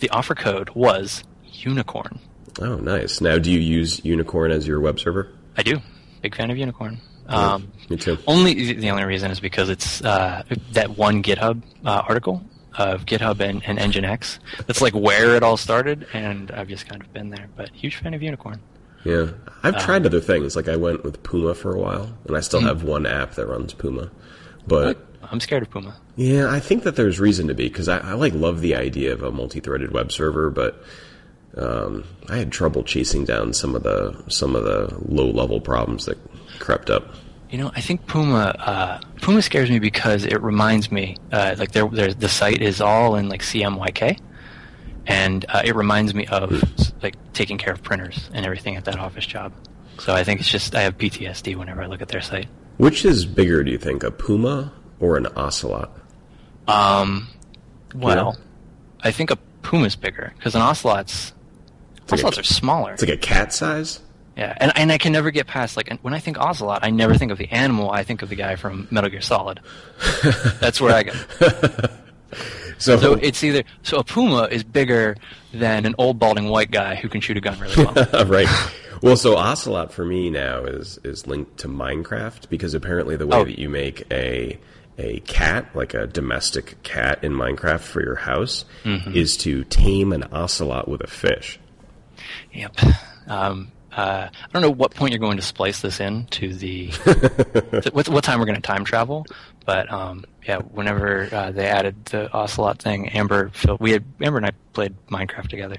S2: The offer code was unicorn.
S1: Oh, nice. Now, do you use Unicorn as your web server?
S2: I do. Big fan of Unicorn. Um,
S1: Me too.
S2: only the only reason is because it's uh, that one GitHub uh, article of GitHub and, and Nginx. That's like where it all started, and I've just kind of been there. But huge fan of Unicorn.
S1: Yeah, I've
S2: Um,
S1: tried other things. Like I went with Puma for a while, and I still
S2: Hmm.
S1: have one app that runs Puma. But
S2: I'm scared of Puma.
S1: yeah, I think that there's reason to be because I, I like love the idea of a multi-threaded web server, but um, I had trouble chasing down some of the some of the low-level problems that crept up.
S2: You know, I think Puma uh, Puma scares me because it reminds me uh, like there the site is all in like CMYK, and uh, it reminds me of like taking care of printers and everything at that office job. So I think it's just I have PTSD whenever I look at their site.
S1: Which is bigger, do you think, a Puma or an Ocelot?
S2: Um, well,
S1: Yeah.
S2: I think a puma's bigger because an ocelot's
S1: like a-
S2: ocelots are smaller.
S1: It's like a cat size.
S2: Yeah, and and I can never get past like when I think ocelot, I never think of the animal. I think of the guy from Metal Gear Solid. That's where I go. [LAUGHS]
S1: So,
S2: So it's either so a puma is bigger than an old balding white guy who can shoot a gun really well. [LAUGHS]
S1: right. Well, so Ocelot for me now is is linked to Minecraft because apparently the way
S2: Oh.
S1: that you make a a cat, like a domestic cat in Minecraft for your house,
S2: Mm-hmm.
S1: is to tame an ocelot with a fish.
S2: yep. Um, uh, I don't know what point you're going to splice this in to the to [LAUGHS] what, what time we're going to time travel, but um, yeah, whenever uh, they added the ocelot thing, Amber filled, we had Amber and I played Minecraft together,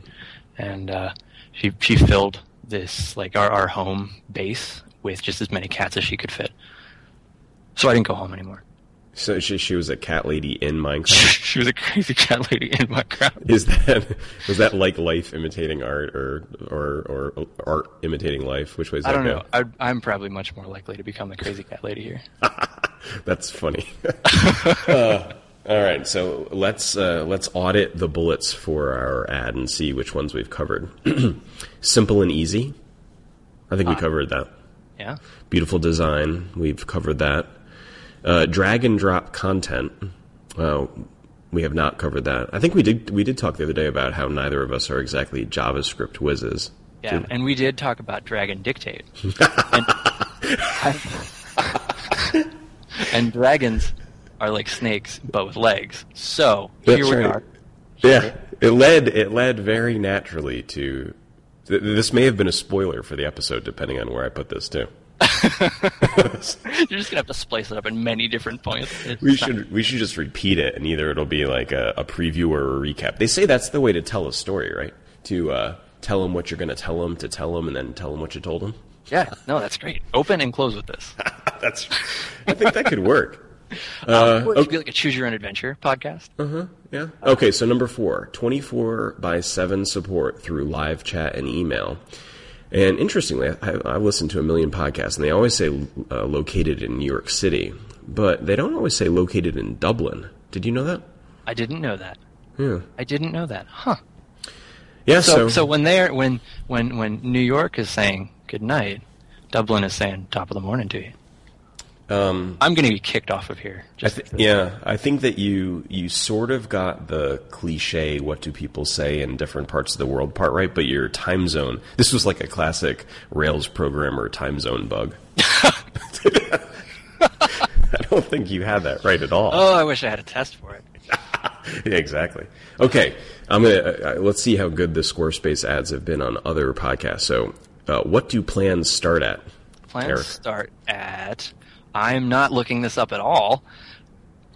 S2: and uh, she she filled this like our our home base with just as many cats as she could fit. So I didn't go home anymore.
S1: So she, she was a cat lady in Minecraft. [LAUGHS]
S2: she was a crazy cat lady in Minecraft.
S1: Is that was that like life imitating art, or or or art imitating life? Which way is
S2: I
S1: that
S2: don't
S1: go?
S2: know. I'd, I'm probably much more likely to become the crazy cat lady here. [LAUGHS]
S1: That's funny. [LAUGHS] Uh, all right, so let's uh, let's audit the bullets for our ad and see which ones we've covered. [CLEARS THROAT] Simple and easy. I think we covered that.
S2: Yeah.
S1: Beautiful design. We've covered that. Uh, drag and drop content. Uh, we have not covered that. I think we did. We did talk the other day about how neither of us are exactly JavaScript whizzes.
S2: Yeah, and we did talk about Dragon Dictate. [LAUGHS] and, and dragons are like snakes, but with legs. So here
S1: That's
S2: we
S1: right.
S2: are.
S1: Yeah, it led it led very naturally to. Th- this may have been a spoiler for the episode, depending on where I put this too. [LAUGHS]
S2: You're just gonna have to splice it up in many different points. It's
S1: We
S2: not-
S1: should we should just repeat it, and either it'll be like a, a preview or a recap. They say that's the way to tell a story, right? To uh, tell them what you're going to tell them, to tell them, and then tell them what you told them.
S2: Yeah, no, that's great. Open and close with this. [LAUGHS]
S1: That's. I think that could work. [LAUGHS]
S2: Uh, or it should be like a choose your own adventure podcast. Uh huh.
S1: Yeah. Okay, so number four, 24 by 7 support through live chat and email. And interestingly, I, I've listened to a million podcasts, and they always say uh, located in New York City, but they don't always say located in Dublin. Did you know that?
S2: I didn't know that.
S1: Yeah.
S2: I didn't know that. Huh.
S1: Yeah,
S2: So,
S1: so,
S2: so when they're when when when New York is saying good night, Dublin is saying top of the morning to you.
S1: Um,
S2: I'm going to be kicked off of here.
S1: I th- yeah, I think that you you sort of got the cliche "what do people say in different parts of the world" part right, but your time zone. This was like a classic Rails programmer time zone bug. [LAUGHS] I don't think you had that right at all.
S2: oh, I wish I had a test for it. [LAUGHS]
S1: Yeah, exactly. Okay, I'm gonna uh, uh, let's see how good the Squarespace ads have been on other podcasts. So, uh, what do plans start at?
S2: Plans
S1: Eric.
S2: start at. I'm not looking this up at all.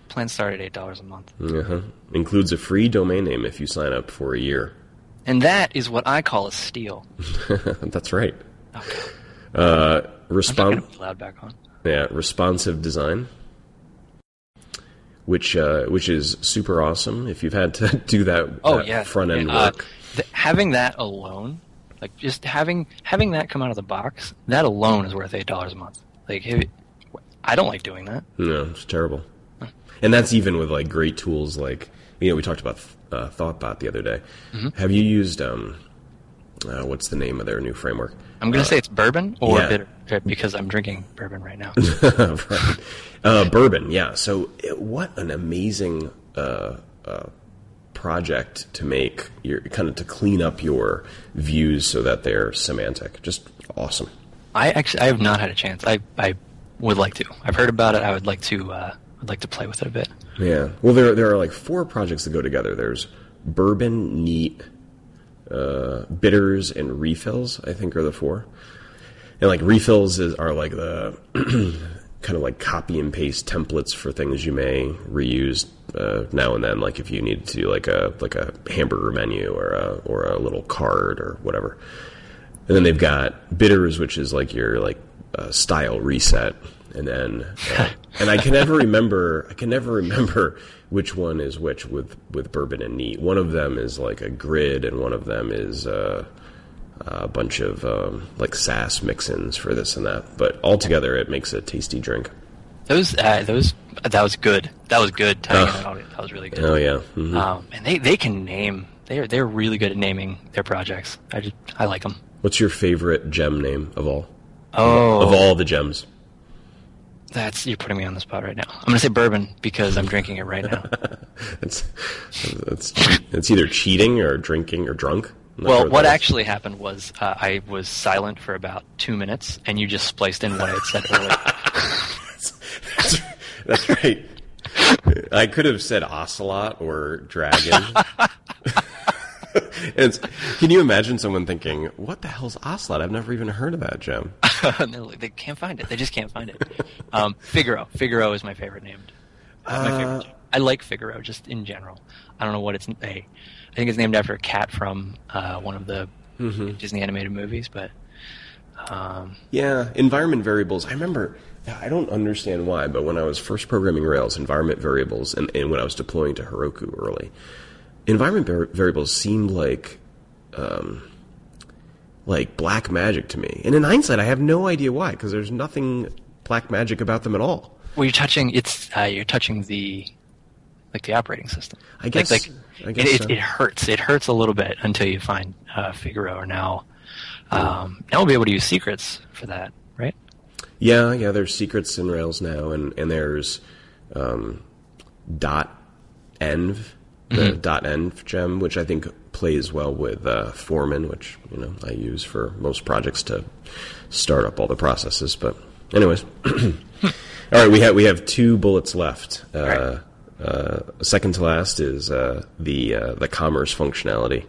S2: Plans start at eight dollars a month,
S1: Uh-huh. Includes a free domain name if you sign up for a year.
S2: and that is what I call a steal. [LAUGHS]
S1: That's right.
S2: Okay.
S1: Uh,
S2: I'm not going to
S1: respond.
S2: put loud back on.
S1: Yeah, responsive design, which uh, which is super awesome. If you've had to [LAUGHS] do that,
S2: Oh
S1: that
S2: yeah,
S1: front end
S2: Uh,
S1: work,
S2: th- having that alone, like just having having that come out of the box, that alone is worth eight dollars a month. Like, if I don't like doing that.
S1: no, it's terrible. And that's even with like great tools like you know we talked about uh, ThoughtBot the other day.
S2: Mm-hmm.
S1: Have you used um, uh, what's the name of their new framework?
S2: I'm gonna say it's bourbon or
S1: yeah.
S2: bitter uh, because I'm drinking bourbon right now. [LAUGHS]
S1: right. Uh, bourbon, yeah. So, it, what an amazing uh, uh, project to make your kind of to clean up your views so that they're semantic. Just awesome.
S2: I actually I have not had a chance. I I would like to. I've heard about it. I would like to. Uh, I'd like to play with it a bit.
S1: Yeah. Well, there there are like four projects that go together. There's bourbon, neat, uh, bitters, and refills. I think are the four. And like refills is, are like the [CLEARS THROAT] kind of like copy and paste templates for things you may reuse uh, now and then. Like if you need to do like a like a hamburger menu or a or a little card or whatever. And then they've got bitters, which is like your like uh, style reset, and then uh, and I can never remember I can never remember [LAUGHS] which one is which with with bourbon and neat. One of them is like a grid, and one of them is uh, a bunch of um, like sass mix-ins for this and that. But altogether, it makes a tasty drink.
S2: Those uh, those that was good. That was good. That was really good.
S1: Oh yeah, Mhm.
S2: Um, and they, they can name. They're they're really good at naming their projects. I just I like them.
S1: what's your favorite gem name of all?
S2: Oh,
S1: Of all the gems,
S2: that's you're putting me on the spot right now. I'm gonna say bourbon because I'm drinking it right now. [LAUGHS]
S1: it's it's it's either cheating or drinking or drunk.
S2: Well,
S1: sure
S2: what
S1: that is.
S2: actually happened was uh, I was silent for about two minutes, and you just spliced in what I had said earlier. [LAUGHS]
S1: That's, that's right. I could have said ocelot or dragon. [LAUGHS] And [LAUGHS] it's- can you imagine someone thinking, "What the hell's ocelot? I've never even heard of that gem." [LAUGHS]
S2: Like, they can't find it. They just can't find it. Um, Figaro. Figaro is my favorite name. uh, my favorite. gem. I like Figaro just in general. I don't know what it's. A, I think it's named after a cat from uh, one of the Disney animated movies, but Um,
S1: yeah, environment variables. I remember. I don't understand why, but when I was first programming Rails, environment variables, and, and when I was deploying to Heroku early, environment var- variables seemed like um, like black magic to me. And in hindsight, I have no idea why, because there's nothing black magic about them at all.
S2: Well, you're touching it's uh, you're touching the like the operating system.
S1: I guess.
S2: Like, like
S1: I guess
S2: it,
S1: so.
S2: it, it hurts. It hurts a little bit until you find uh, Figaro. Or now, um, now we'll be able to use secrets for that, right?
S1: Yeah, yeah. There's secrets in Rails now, and and there's um, dot env, the dot env gem, which I think plays well with uh, Foreman, which you know I use for most projects to start up all the processes. But anyways, [CLEARS THROAT] all right, we have we have two bullets left. Uh,
S2: right.
S1: uh, second to last is uh, the uh, the commerce functionality.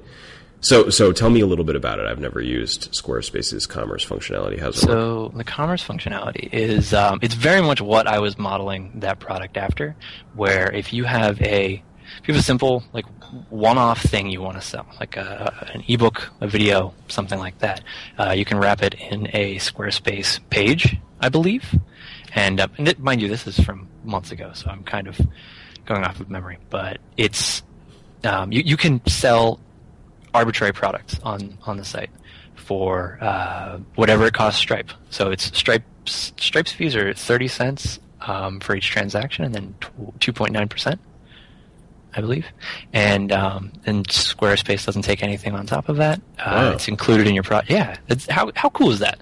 S1: So so tell me a little bit about it. I've never used Squarespace's commerce functionality. How's it work?
S2: So the commerce functionality is um, it's very much what I was modeling that product after. Where if you have a if you have a simple like one-off thing you want to sell, like a, an ebook, a video, something like that, uh, you can wrap it in a Squarespace page, I believe. And, uh, and it, mind you, this is from months ago, so I'm kind of going off of memory. But it's um, you, you can sell arbitrary products on on the site for uh, whatever it costs Stripe. So it's Stripe's Stripe's fees are thirty cents um, for each transaction, and then two point nine percent, I believe. And um, and Squarespace doesn't take anything on top of that. Uh,
S1: Wow.
S2: It's included in your product. Yeah, it's, how how cool is that?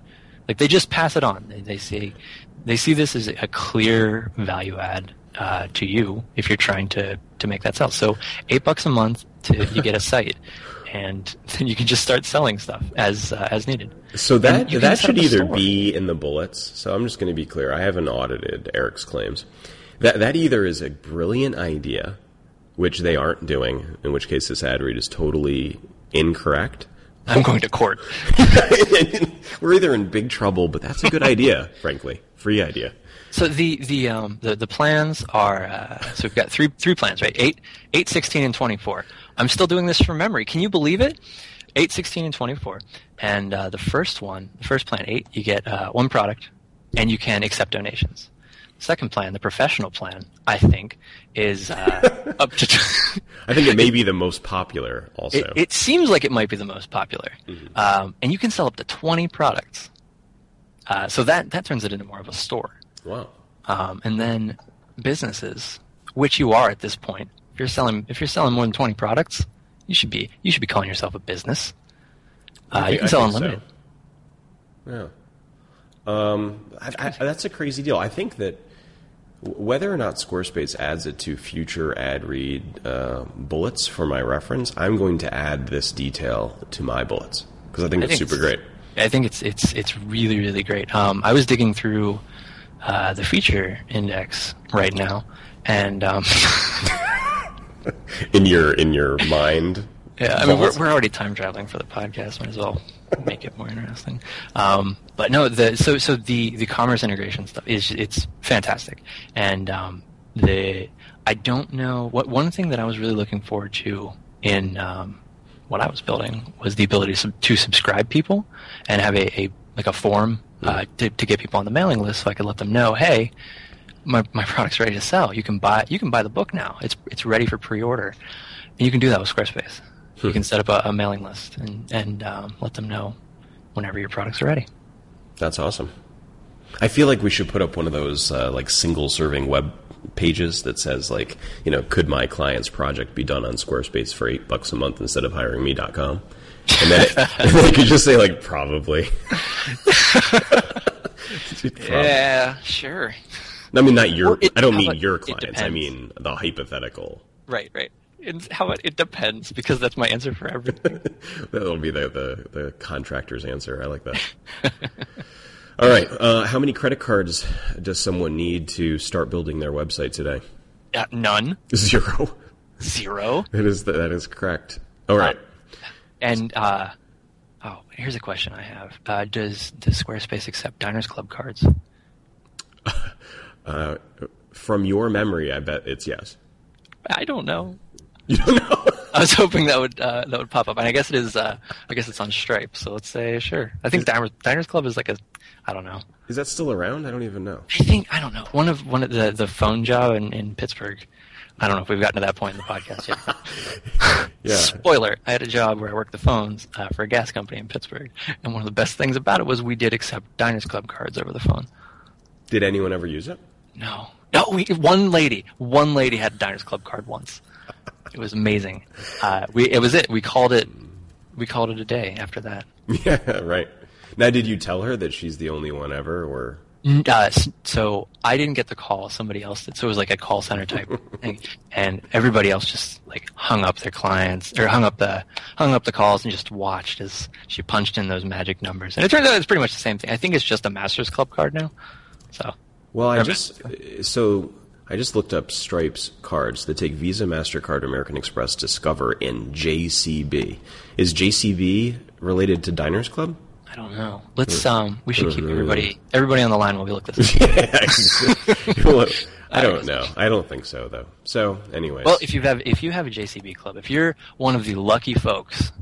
S2: Like they just pass it on. They, they see they see this as a clear value add uh, to you if you're trying to to make that sell. So eight bucks a month to you get a [LAUGHS] site, and then you can just start selling stuff as uh, as needed.
S1: So that
S2: And you can
S1: that should either
S2: store.
S1: be in the bullets. So I'm just going to be clear. I haven't audited Eric's claims. That that either is a brilliant idea, which they aren't doing, in which case this ad read is totally incorrect.
S2: I'm going to court. [LAUGHS]
S1: We're either in big trouble, but that's a good idea, [LAUGHS] frankly. Free idea.
S2: So the the um the, the plans are uh, so we've got three three plans right eight eight sixteen and twenty four. I'm still doing this from memory. Can you believe it? Eight sixteen and twenty four. And uh, the first one, the first plan eight, you get uh, one product, and you can accept donations. Second plan, the professional plan, I think, is uh, [LAUGHS] up to.
S1: I think it may be the most popular. Also,
S2: It, it seems like it might be the most popular, um, and you can sell up to twenty products. Uh, so that that turns it into more of a store.
S1: wow.
S2: Um, and then businesses, which you are at this point. If you're selling, if you're selling more than twenty products, you should be you should be calling yourself a business. Uh,
S1: I
S2: you can sell
S1: think so.
S2: unlimited.
S1: Yeah. Um, I, I, that's a crazy deal. I think that whether or not Squarespace adds it to future ad read uh, bullets for my reference, I'm going to add this detail to my bullets because I think
S2: I
S1: it's
S2: think
S1: super great.
S2: I think it's it's it's really really great. Um, I was digging through uh, the feature index right now, and um, [LAUGHS]
S1: In your in your mind. [LAUGHS]
S2: Yeah, I mean, we're, we're already time traveling for the podcast. Might as well make it more interesting. Um, but no, the so so the the commerce integration stuff is it's fantastic, and um, the I don't know what one thing that I was really looking forward to in um, what I was building was the ability to, to subscribe people and have a, a like a form uh, to, to get people on the mailing list, so I could let them know, hey, my my product's ready to sell. You can buy you can buy the book now. It's it's ready for pre-order, and you can do that with Squarespace. You can set up a, a mailing list and and um, let them know whenever your products are ready.
S1: That's awesome. I feel like we should put up one of those uh, like single serving web pages that says like you know could my client's project be done on Squarespace for eight bucks a month instead of hiring me.com and then it, [LAUGHS] and then you could just say like probably. [LAUGHS] Dude,
S2: Yeah, sure.
S1: I mean not your.
S2: It-
S1: I don't mean your clients. I mean the hypothetical.
S2: Right, right. And how it depends because that's my answer for everything. [LAUGHS]
S1: That'll be the, the the contractor's answer. I like that. [LAUGHS] All right. Uh, how many credit cards does someone need to start building their website today?
S2: uh, none, [LAUGHS]
S1: Zero.
S2: zero,
S1: That is that is correct. All right.
S2: and uh, oh, here's a question I have: uh, Does does Squarespace accept Diners Club cards?
S1: Uh, from your memory, I bet it's yes.
S2: I don't know.
S1: You don't know. [LAUGHS]
S2: I was hoping that would uh, that would pop up, and I guess it is. Uh, I guess it's on Stripe. So let's say sure. I think Diners, Diners Club is like a. I don't know.
S1: Is that still around? I don't even know.
S2: I think I don't know. One of one of the the phone job in, in Pittsburgh. I don't know if we've gotten to that point in the podcast yet. [LAUGHS]
S1: Yeah.
S2: Spoiler: I had a job where I worked the phones uh, for a gas company in Pittsburgh, and one of the best things about it was we did accept Diners Club cards over the phone.
S1: Did anyone ever use it?
S2: No, no. We, one lady, one lady had a Diners Club card once. It was amazing. Uh, we it was it. We called it. We called it a day after that. [LAUGHS]
S1: Yeah, right. Now, did you tell her that she's the only one ever, or
S2: Uh, so I didn't get the call; somebody else did. So it was like a call center type [LAUGHS] thing, and everybody else just like hung up their clients or hung up the hung up the calls and just watched as she punched in those magic numbers. And it turns out it's pretty much the same thing. I think it's just a Masters Club card now. So
S1: Well, I just so I just looked up Stripes cards that take Visa, Mastercard, American Express, Discover, and JCB. Is JCB related to Diners Club?
S2: I don't know. Let's um, we should keep everybody everybody on the line while we look this. up. [LAUGHS]
S1: I don't know. I don't think so, though. So, anyways,
S2: Well, if you have if you have a JCB club, if you're one of the lucky folks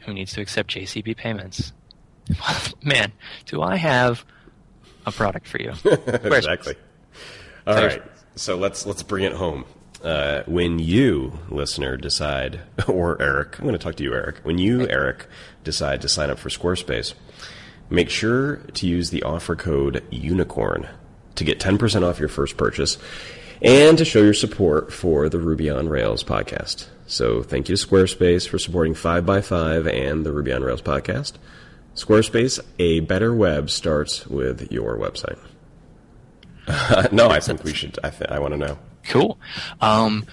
S2: who needs to accept JCB payments, [LAUGHS] man, do I have a product for you? [LAUGHS]
S1: Exactly. All right, so let's let's bring it home. Uh, when you, listener, decide, [LAUGHS] or Eric, I'm going to talk to you, Eric. When you, Eric, decide to sign up for Squarespace, make sure to use the offer code UNICORN to get 10% off your first purchase and to show your support for the Ruby on Rails podcast. So thank you to Squarespace for supporting 5x5 and the Ruby on Rails podcast. Squarespace, a better web starts with your website. [LAUGHS] no, I think we should. I, th- I want to know.
S2: Cool. Um,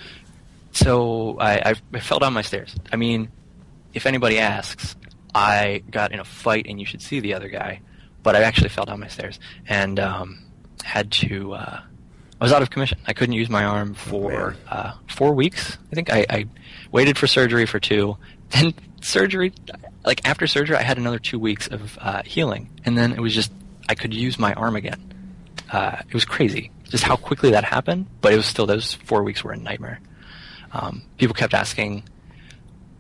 S2: so I, I, fell down my stairs. I mean, if anybody asks, I got in a fight, and you should see the other guy. But I actually fell down my stairs and um, had to. Uh, I was out of commission. I couldn't use my arm for
S1: man.
S2: uh, four weeks. I think I, I waited for surgery for two. [LAUGHS] Then surgery, like after surgery, I had another two weeks of uh, healing, and then it was just I could use my arm again uh, it was crazy just how quickly that happened. But it was still those four weeks were a nightmare. Um, people kept asking,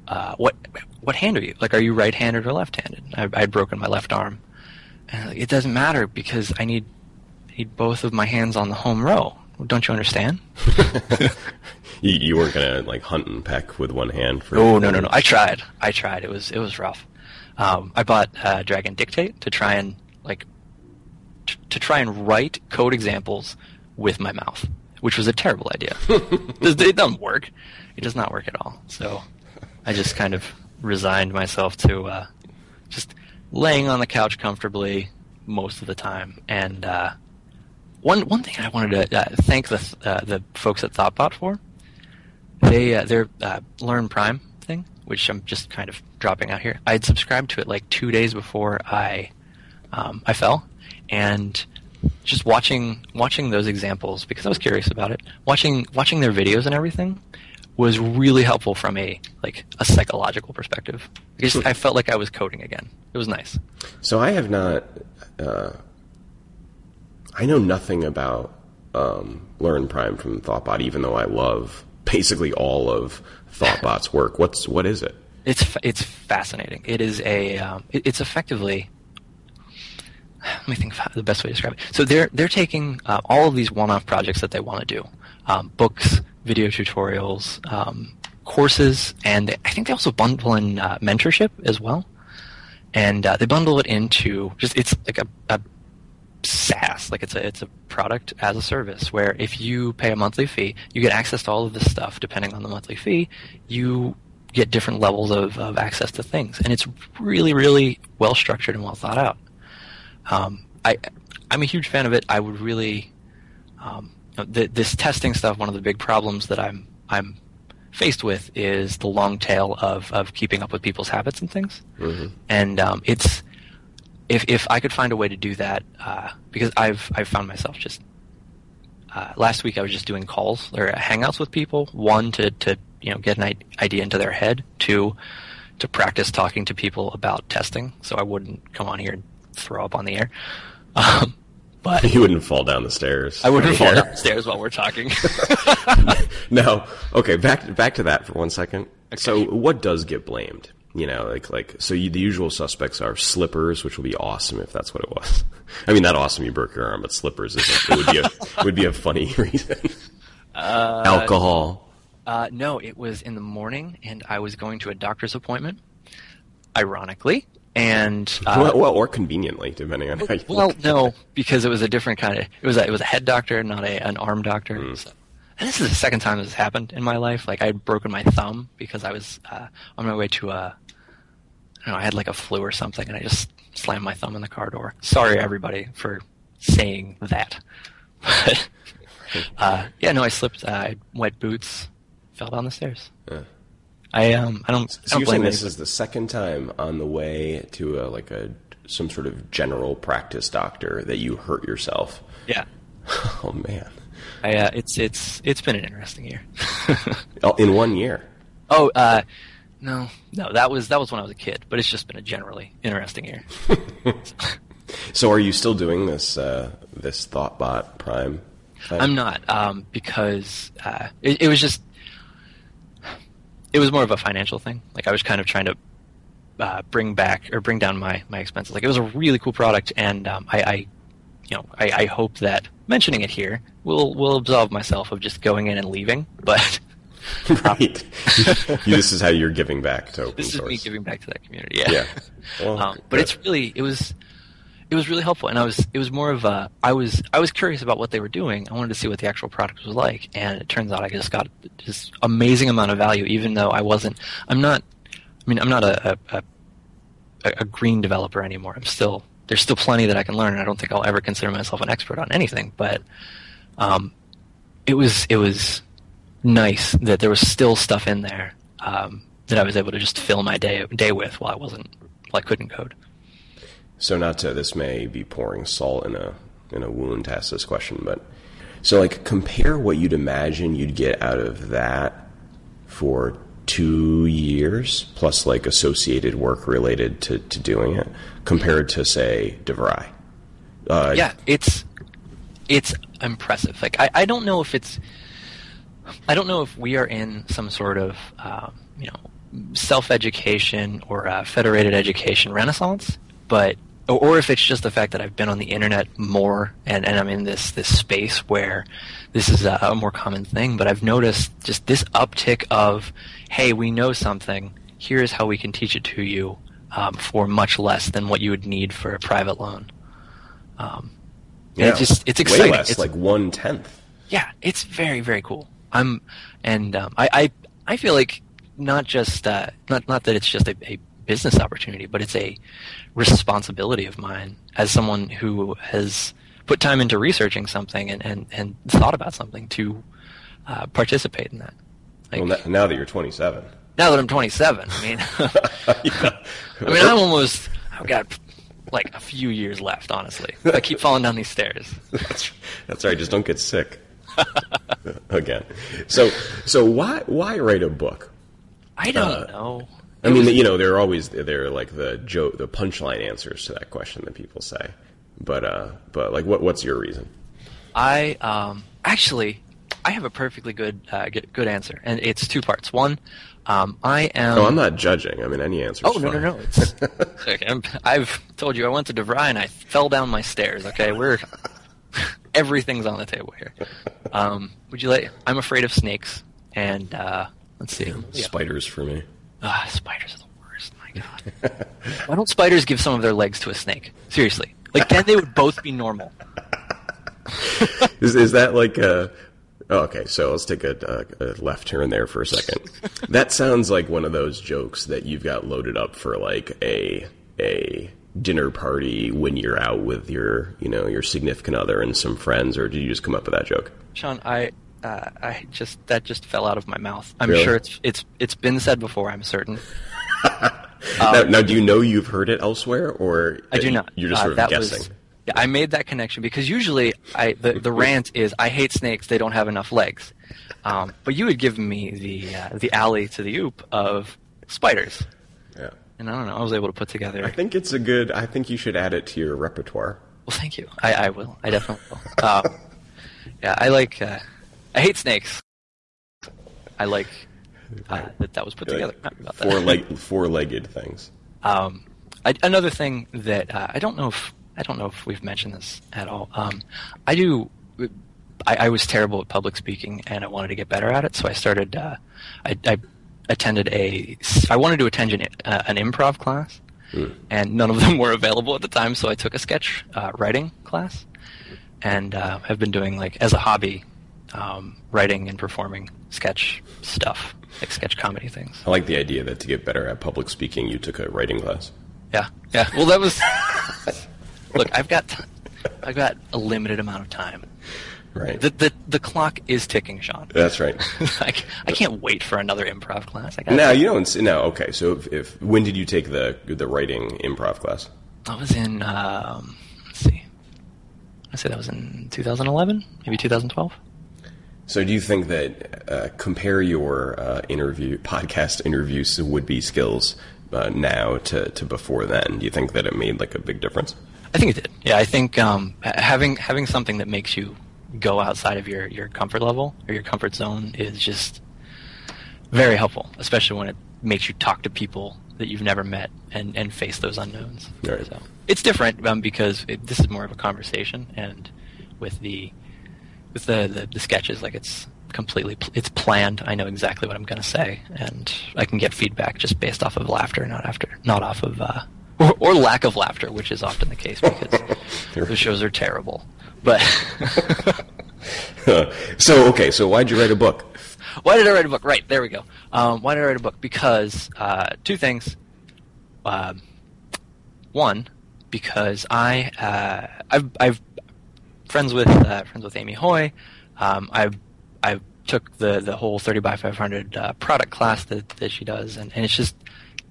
S2: uh, "What what hand are you? Like, are you right-handed or left-handed?" I, I had broken my left arm, and like, it doesn't matter because I need need both of my hands on the home row. Don't you understand? [LAUGHS]
S1: You, you weren't gonna like hunt and peck with one hand for.
S2: Oh no no no! I tried. I tried. It was it was rough. Um, I bought uh, Dragon Dictate to try and like to try and write code examples with my mouth, which was a terrible idea. [LAUGHS] it doesn't work. It does not work at all. So I just kind of resigned myself to uh, just laying on the couch comfortably most of the time. And uh, one one thing I wanted to uh, thank the uh, the folks at Thoughtbot for they uh, their uh, Learn Prime thing, which I'm just kind of dropping out here. I had subscribed to it like two days before I um, I fell, and just watching watching those examples because I was curious about it. Watching watching their videos and everything was really helpful from a like a psychological perspective. I just I felt like I was coding again. It was nice.
S1: So I have not. Uh, I know nothing about um, Learn Prime from Thoughtbot, even though I love basically all of Thoughtbot's work. What's what is it?
S2: It's it's fascinating. It is a um, it, it's effectively. [SIGHS] Let me think of the best way to describe it. So they're they're taking uh, all of these one-off projects that they want to do, um, books, video tutorials, um, courses, and they, I think they also bundle in uh, mentorship as well. And uh, they bundle it into just it's like a, a SaaS, like it's a it's a product as a service where if you pay a monthly fee, you get access to all of this stuff. Depending on the monthly fee, you get different levels of, of access to things, and it's really really well structured and well thought out. Um, I I'm a huge fan of it. I would really um, th- this testing stuff. One of the big problems that I'm I'm faced with is the long tail of of keeping up with people's habits and things, and um, it's if if I could find a way to do that, uh, because I've I've found myself just uh, last week I was just doing calls or hangouts with people. One to to you know get an idea into their head. Two to practice talking to people about testing, so I wouldn't come on here and throw up on the air. Um, but [LAUGHS]
S1: you wouldn't fall down the stairs.
S2: I wouldn't fall down the stairs while we're talking. [LAUGHS]
S1: no. Okay, back back to that for one second. Okay. So, what does get blamed? You know, like like so. You, the usual suspects are slippers, which would be awesome if that's what it was. [LAUGHS] I mean, not awesome. You broke your arm, but slippers is it would be a would be a funny reason. Uh, Alcohol.
S2: Uh, no, it was in the morning, and I was going to a doctor's appointment. Ironically, and
S1: uh, well, well, or conveniently, depending on how you.
S2: Well, no, because it was a different kind of. It was a, it was a head doctor, not a an arm doctor. Mm. So. And this is the second time this has happened in my life. Like I had broken my thumb because I was uh, on my way to a. I don't know, I had like a flu or something, and I just slammed my thumb in the car door. Sorry, everybody, for saying that. [LAUGHS] But uh, yeah, no, I slipped. Uh, I wet boots, fell down the stairs. Yeah. I um I don't. So I don't
S1: you're saying this is the second time on the way to a, like a some sort of general practice doctor that you hurt yourself.
S2: Yeah. [LAUGHS]
S1: oh man.
S2: I, uh, it's it's it's been an interesting year. [LAUGHS]
S1: oh, in one year.
S2: Oh, uh, no, no, that was that was when I was a kid, but it's just been a generally interesting year. [LAUGHS]
S1: so, are you still doing this uh, this ThoughtBot Prime?
S2: Thing? I'm not, um, because uh, it, it was just it was more of a financial thing. Like I was kind of trying to uh, bring back or bring down my my expenses. Like it was a really cool product, and um, I, I, you know, I, I, hope that mentioning it here will will absolve myself of just going in and leaving. But [LAUGHS]
S1: right, [LAUGHS] this is how you're giving back to open
S2: this
S1: source.
S2: This is me giving back to that community. Yeah, yeah. Well, [LAUGHS] um, but it's really it was it was really helpful and i was it was more of a i was i was curious about what they were doing i wanted to see what the actual product was like and it turns out i just got this amazing amount of value even though i wasn't i'm not i mean i'm not a a, a, a green developer anymore i'm still there's still plenty that i can learn and i don't think i'll ever consider myself an expert on anything but um it was it was nice that there was still stuff in there um, that I was able to just fill my day day with while I wasn't while I couldn't code.
S1: So not to this may be pouring salt in a in a wound to ask this question, but so like compare what you'd imagine you'd get out of that for two years plus like associated work related to, to doing it compared to say DeVry.
S2: Uh, yeah, it's it's impressive. Like I, I don't know if it's I don't know if we are in some sort of um, you know self education or federated education renaissance, but or if it's just the fact that I've been on the internet more and, and I'm in this this space where this is a, a, more common thing, but I've noticed just this uptick of, hey, we know something. Here's how we can teach it to you um, for much less than what you would need for a private loan. Um, yeah, it's just it's exciting.
S1: Way less,
S2: it's,
S1: like one tenth.
S2: Yeah, it's very very cool. I'm and um, I, I I feel like not just uh, not not that it's just a, a business opportunity, but it's a responsibility of mine as someone who has put time into researching something and, and, and thought about something to uh, participate in that.
S1: Like, well, now that you're 27.
S2: Now that I'm 27, I mean, [LAUGHS] [LAUGHS] I mean, I'm almost, I've got like a few years left, honestly. I keep falling down these stairs. [LAUGHS]
S1: that's, that's right. Just don't get sick again. So, so why, why write a book?
S2: I don't uh, know.
S1: I mean, you know, they're always they're like the joke, the punchline answers to that question that people say. But uh, but like, what what's your reason?
S2: I um actually I have a perfectly good uh, good answer, and it's two parts. One, um, I am.
S1: No, I'm not judging. I mean, any answer.
S2: Oh no, no, no, It's, okay, i have told you I went to DeVry and I fell down my stairs. Okay, we're [LAUGHS] everything's on the table here. Um, would you like? I'm afraid of snakes, and uh, let's see.
S1: Yeah, spiders for me.
S2: Ah, spiders are the worst. My God. [LAUGHS] Why don't spiders give some of their legs to a snake? Seriously. Like, then they would both be normal. [LAUGHS]
S1: is, is that like a. Oh, okay, so let's take a, a, a, left turn there for a second. that sounds like one of those jokes that you've got loaded up for like a a dinner party when you're out with your you know your significant other and some friends, or did you just come up with that joke?
S2: Sean, I uh, I just that just fell out of my mouth. I'm really? sure it's it's it's been said before. I'm certain. [LAUGHS]
S1: um, now, now, do you know you've heard it elsewhere, or
S2: I do not?
S1: You're just uh, sort of guessing.
S2: Was, yeah, I made that connection because usually I the, the rant is I hate snakes. They don't have enough legs. Um, but you had given me the uh, the alley to the oop of spiders.
S1: Yeah.
S2: And I don't know. I was able to put together.
S1: I think it's a good. I think you should add it to your repertoire.
S2: Well, thank you. I, I will. I definitely will. Um, [LAUGHS] yeah, I like. Uh, I hate snakes. I like uh, that that was put together.
S1: Four leg, four-legged things.
S2: Um, I, another thing that uh, I don't know if I don't know if we've mentioned this at all. Um, I do. I, I, was terrible at public speaking, and I wanted to get better at it. So I started. Uh, I, I, attended a. I wanted to attend an, uh, an improv class, mm. and none of them [LAUGHS] were available at the time. So I took a sketch uh, writing class, and uh, have been doing like as a hobby, um, writing and performing sketch stuff, like sketch comedy things.
S1: I like the idea that to get better at public speaking, you took a writing class.
S2: Yeah, yeah. Well, that was. [LAUGHS] look, I've got, I've got a limited amount of time.
S1: Right.
S2: The the, the clock is ticking, Sean.
S1: That's right. [LAUGHS]
S2: I, I can't wait for another improv class.
S1: No, you don't. No, okay. So if, if, when did you take the the writing improv class?
S2: I was in. Um, let's see. I say that was in 2011, maybe 2012.
S1: So, do you think that uh, compare your uh, interview podcast interviews would be skills uh, now to, to before then? Do you think that it made like a big difference?
S2: I think it did. Yeah, I think um, having having something that makes you go outside of your, your comfort level or your comfort zone is just very helpful, especially when it makes you talk to people that you've never met and, and face those unknowns.
S1: Right.
S2: So it's different um, because it, this is more of a conversation, and with the with the, the, the sketches, like it's completely it's planned. I know exactly what I'm going to say, and I can get feedback just based off of laughter, not after, not off of uh, or, or, lack of laughter, which is often the case because [LAUGHS] the shows are terrible. But [LAUGHS]
S1: so okay, so why'd you write a book?
S2: Why did I write a book? Right there we go. Um, why did I write a book? Because uh, two things. Uh, one, because I uh, I've I've friends with uh, friends with Amy Hoy. Um, I I took the the whole 30 by 500 uh, product class that, that she does, and, and it's just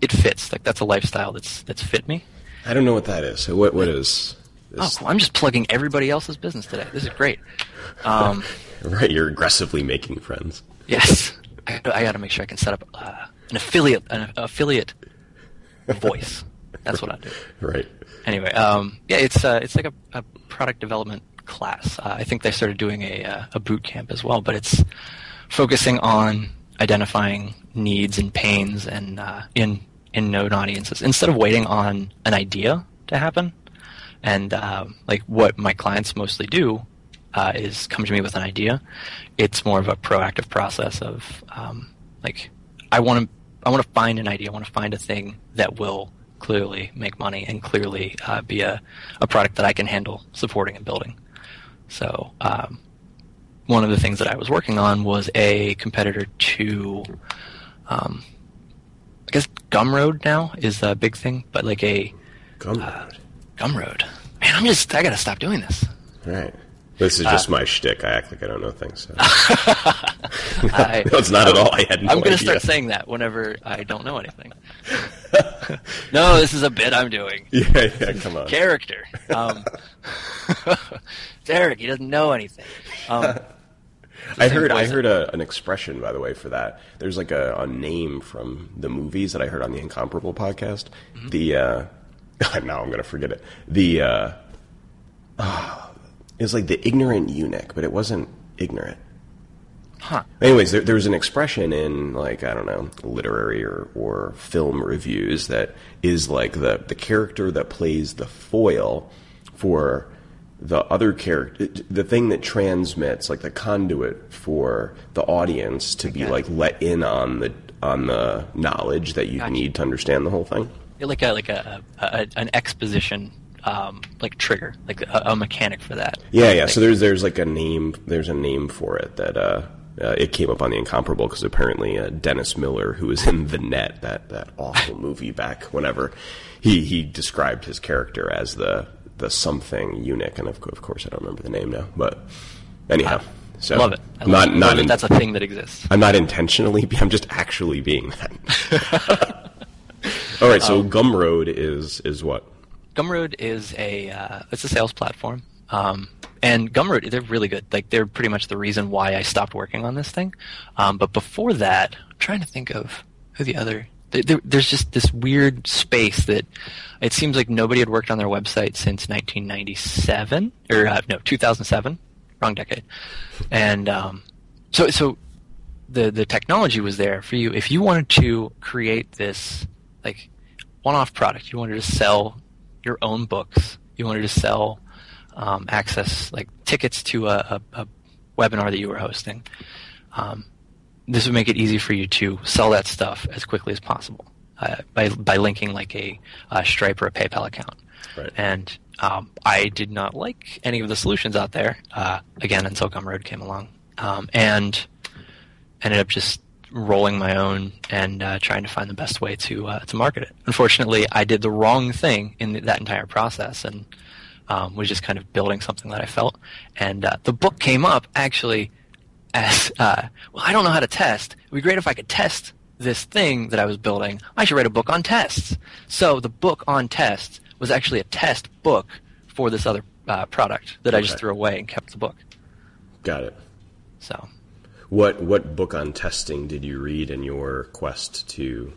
S2: it fits. Like that's a lifestyle that's that's fit me.
S1: I don't know what that is. So what what is?
S2: This? Oh, cool. I'm just plugging everybody else's business today. This is great. Um, [LAUGHS]
S1: right, you're aggressively making friends.
S2: Yes, I, I got to make sure I can set up uh, an affiliate an affiliate voice. That's what I do. [LAUGHS]
S1: Right.
S2: Anyway, um, yeah, it's uh, it's like a, a product development class. Uh, I think they started doing a, uh, a boot camp as well, but it's focusing on identifying needs and pains and uh, in in known audiences instead of waiting on an idea to happen. And um, like what my clients mostly do uh, is come to me with an idea. It's more of a proactive process of um, like I want to I want to find an idea. I want to find a thing that will clearly make money and clearly uh, be a, a product that I can handle supporting and building. So um, one of the things that I was working on was a competitor to, um, I guess Gumroad now is a big thing, but like a
S1: Gumroad. Uh,
S2: Gumroad. Man, I'm just I gotta stop doing this.
S1: All right. This is just uh, my shtick. I act like I don't know things. So. [LAUGHS] [LAUGHS] I, no, it's not at all. I had no
S2: I'm going
S1: to
S2: start saying that whenever I don't know anything. [LAUGHS] no, this is a bit I'm doing.
S1: Yeah, yeah, come on.
S2: Character. Um, Derek, he doesn't know anything. Um, [LAUGHS]
S1: I heard I heard a, an expression by the way for that. There's like a, a, name from the movies that I heard on the Incomparable podcast. Mm-hmm. The uh, [LAUGHS] now I'm gonna forget it. The uh, [SIGHS] it was like the ignorant eunuch, but it wasn't ignorant.
S2: Huh.
S1: Anyways, there, there was an expression in like I don't know literary or, or film reviews that is like the the character that plays the foil for the other character, the thing that transmits, like the conduit for the audience to be like let in on the on the knowledge that you gotcha. need to understand the whole thing.
S2: Like a like a, a an exposition um, like trigger, like a, a, mechanic for that.
S1: Yeah, yeah. So there's there's like a name there's a name for it that uh, uh, it came up on the Incomparable because apparently uh, Dennis Miller, who was in The Net, that that awful movie back whenever, he he described his character as the the something eunuch, and of, of course I don't remember the name now, but anyhow. So
S2: love it. I not love not it. In, that's a thing that exists.
S1: I'm not intentionally. I'm just actually being that. [LAUGHS] All right. So um, Gumroad is is what?
S2: Gumroad is a uh, it's a sales platform. Um, and Gumroad, they're really good. Like they're pretty much the reason why I stopped working on this thing. Um, but before that, I'm trying to think of who the other there, there's just this weird space that it seems like nobody had worked on their website since 1997 or uh, no 2007, wrong decade, and um, so so the the technology was there for you if you wanted to create this like one-off product. You wanted to sell your own books. You wanted to sell um, access like tickets to a, a, a, webinar that you were hosting. Um, this would make it easy for you to sell that stuff as quickly as possible uh, by by linking like a, a, Stripe or a PayPal account.
S1: Right.
S2: And um, I did not like any of the solutions out there. Uh, again, until Gumroad came along, um, and ended up just rolling my own and uh, trying to find the best way to uh, to market it. Unfortunately, I did the wrong thing in the, that entire process and um, was just kind of building something that I felt. And uh, the book came up actually as uh, well. I don't know how to test. It would be great if I could test this thing that I was building. I should write a book on tests. So the book on tests was actually a test book for this other uh, product that okay. I just threw away and kept the book.
S1: Got it.
S2: So
S1: what what book on testing did you read in your quest to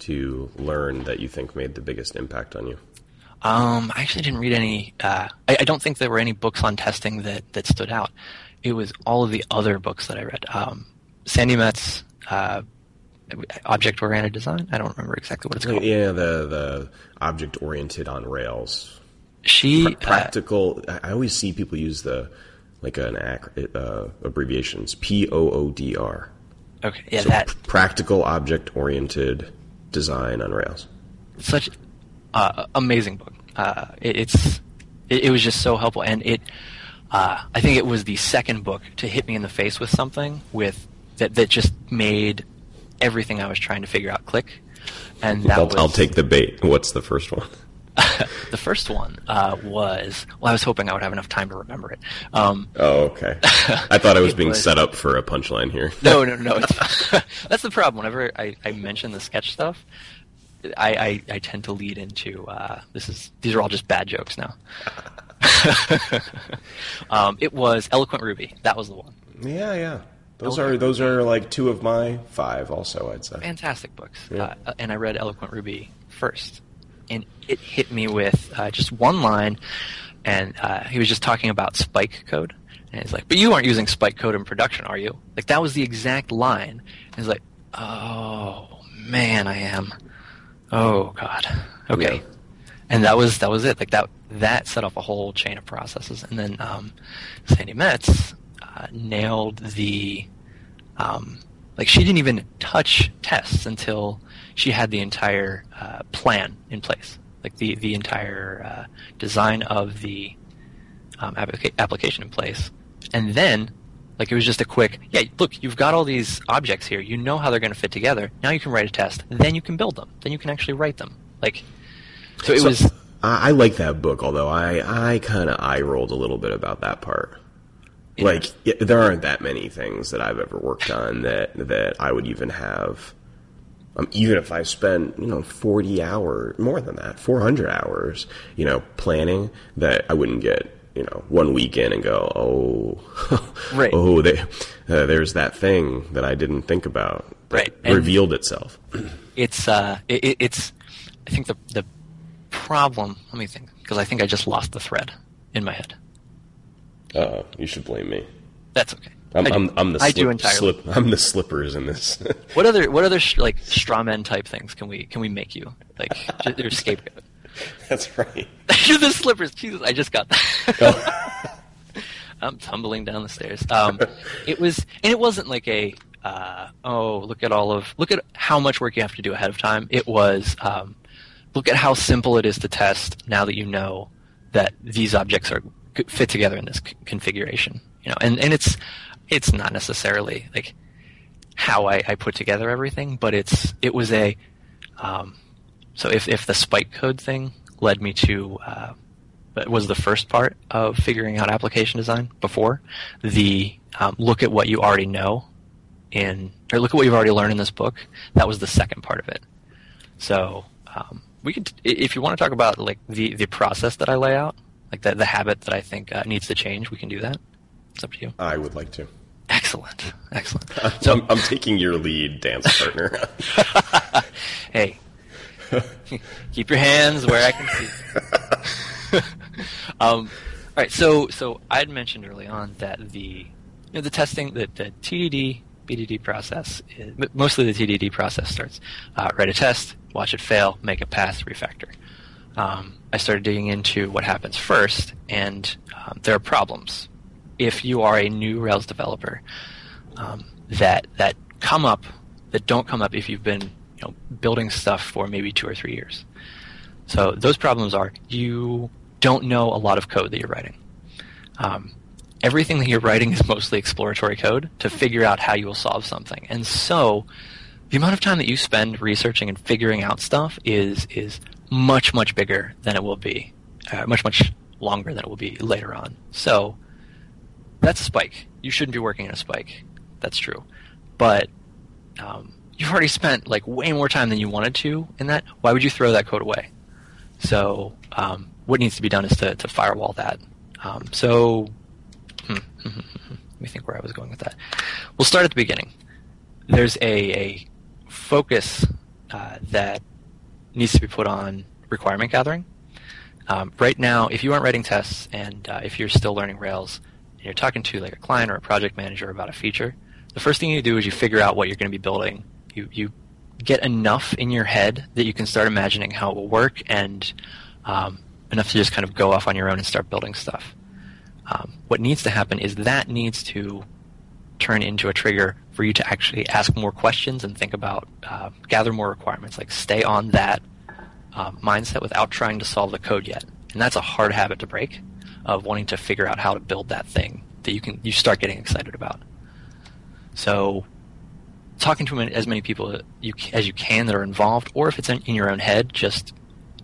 S1: to learn that you think made the biggest impact on you?
S2: Um, I actually didn't read any. Uh, I, I, don't think there were any books on testing that, that stood out. It was all of the other books that I read. Um, Sandi Metz, uh, object oriented design. I don't remember exactly what it's called.
S1: Yeah, the the object oriented on Rails.
S2: She pra-
S1: uh, practical. Uh, I always see people use the like an ac- uh, abbreviations P O O D R.
S2: Okay, yeah,
S1: so
S2: that
S1: practical object oriented design on Rails.
S2: Such uh, amazing book. Uh, it, it's it, it, was just so helpful, and it. Uh, I think it was the second book to hit me in the face with something with that that just made everything I was trying to figure out click. And that
S1: I'll,
S2: was,
S1: I'll take the bait. What's the first one? [LAUGHS]
S2: the first one uh, was well, I was hoping I would have enough time to remember it. Um,
S1: oh, okay. [LAUGHS] I thought I was being was, set up for a punchline here.
S2: no, no, no. [LAUGHS] that's the problem. Whenever I, I mention the sketch stuff, I, I, I tend to lead into uh, this is these are all just bad jokes now. [LAUGHS] um, it was Eloquent Ruby. That was the one.
S1: Yeah, yeah. Those Eloquent are those are like two of my five. Also, I'd say
S2: fantastic books. Yeah. Uh, and I read Eloquent Ruby first, and it hit me with uh, just one line, and uh, he was just talking about spike code, and he's like, "But you aren't using spike code in production, are you?" Like that was the exact line. And he's like, "Oh man, I am." Oh God. Okay. Yeah. And that was that was it. Like that that set off a whole chain of processes, and then um, Sandi Metz uh, nailed the um, like she didn't even touch tests until she had the entire uh, plan in place, like the the entire uh, design of the um, applica- application in place, and then like it was just a quick, yeah, look, you've got all these objects here. You know how they're going to fit together. Now you can write a test. Then you can build them. Then you can actually write them. Like, so it so, was.
S1: I like that book, although I I kind of eye rolled a little bit about that part. Yeah. Like there aren't that many things that I've ever worked on that that I would even have um, even if I spent, you know, 40 hours, more than that, 400 hours, you know, planning, that I wouldn't get, you know, one weekend and go, oh, [LAUGHS]
S2: right.
S1: oh, they, uh, there's that thing that I didn't think about
S2: right.
S1: revealed itself. [CLEARS THROAT]
S2: It's, uh, it, it's, I think the, the problem, let me think, because I think I just lost the thread in my head.
S1: Uh, you should blame me.
S2: That's okay.
S1: I'm, I, am I'm the
S2: I do entirely.
S1: Slip, I'm the slippers in this. [LAUGHS]
S2: what other what other like straw man type things can we can we make you like your scapegoat? [LAUGHS]
S1: That's right. [LAUGHS]
S2: You're the slippers. Jesus, I just got that. Oh. I'm tumbling down the stairs. Um, it was, and it wasn't like a, uh, oh, look at all of, look at how much work you have to do ahead of time. It was, um, look at how simple it is to test now that you know that these objects are fit together in this c- configuration. You know, and and it's it's not necessarily like how I, I put together everything, but it's it was a um, so if if the spike code thing led me to uh, was the first part of figuring out application design before the um, look at what you already know in or look at what you've already learned in this book that was the second part of it so um, we could if you want to talk about like the the process that I lay out like the the habit that I think uh, needs to change we can do that it's up to you
S1: I would like to
S2: Excellent, [LAUGHS] excellent. [LAUGHS]
S1: So I'm, I'm taking your lead, dance partner. [LAUGHS]
S2: hey, keep your hands where I can see. um, all right, so so I had mentioned early on that the you know the testing that the TDD BDD process mostly the TDD process starts uh, write a test, watch it fail, make a pass, refactor. Um, I started digging into what happens first, and um, there are problems if you are a new Rails developer um, that that come up that don't come up if you've been you know building stuff for maybe two or three years. So those problems are you don't know a lot of code that you're writing. Um, everything that you're writing is mostly exploratory code to figure out how you will solve something, and so the amount of time that you spend researching and figuring out stuff is is much much bigger than it will be, uh, much much longer than it will be later on. So that's a spike. You shouldn't be working in a spike. That's true, but um, you've already spent like way more time than you wanted to in that. Why would you throw that code away? So um, what needs to be done is to, to firewall that. Um, so let me think where I was going with that. We'll start at the beginning. There's a, a focus uh, that needs to be put on requirement gathering. Um, right now, if you aren't writing tests and uh, if you're still learning Rails, and you're talking to like a client or a project manager about a feature, the first thing you do is you figure out what you're going to be building. You you get enough in your head that you can start imagining how it will work, and um, enough to just kind of go off on your own and start building stuff. Um, what needs to happen is that needs to turn into a trigger for you to actually ask more questions and think about, uh, gather more requirements. Like stay on that uh, mindset without trying to solve the code yet, and that's a hard habit to break of wanting to figure out how to build that thing that you can you start getting excited about. So, talking to as many people as you can that are involved, or if it's in your own head, just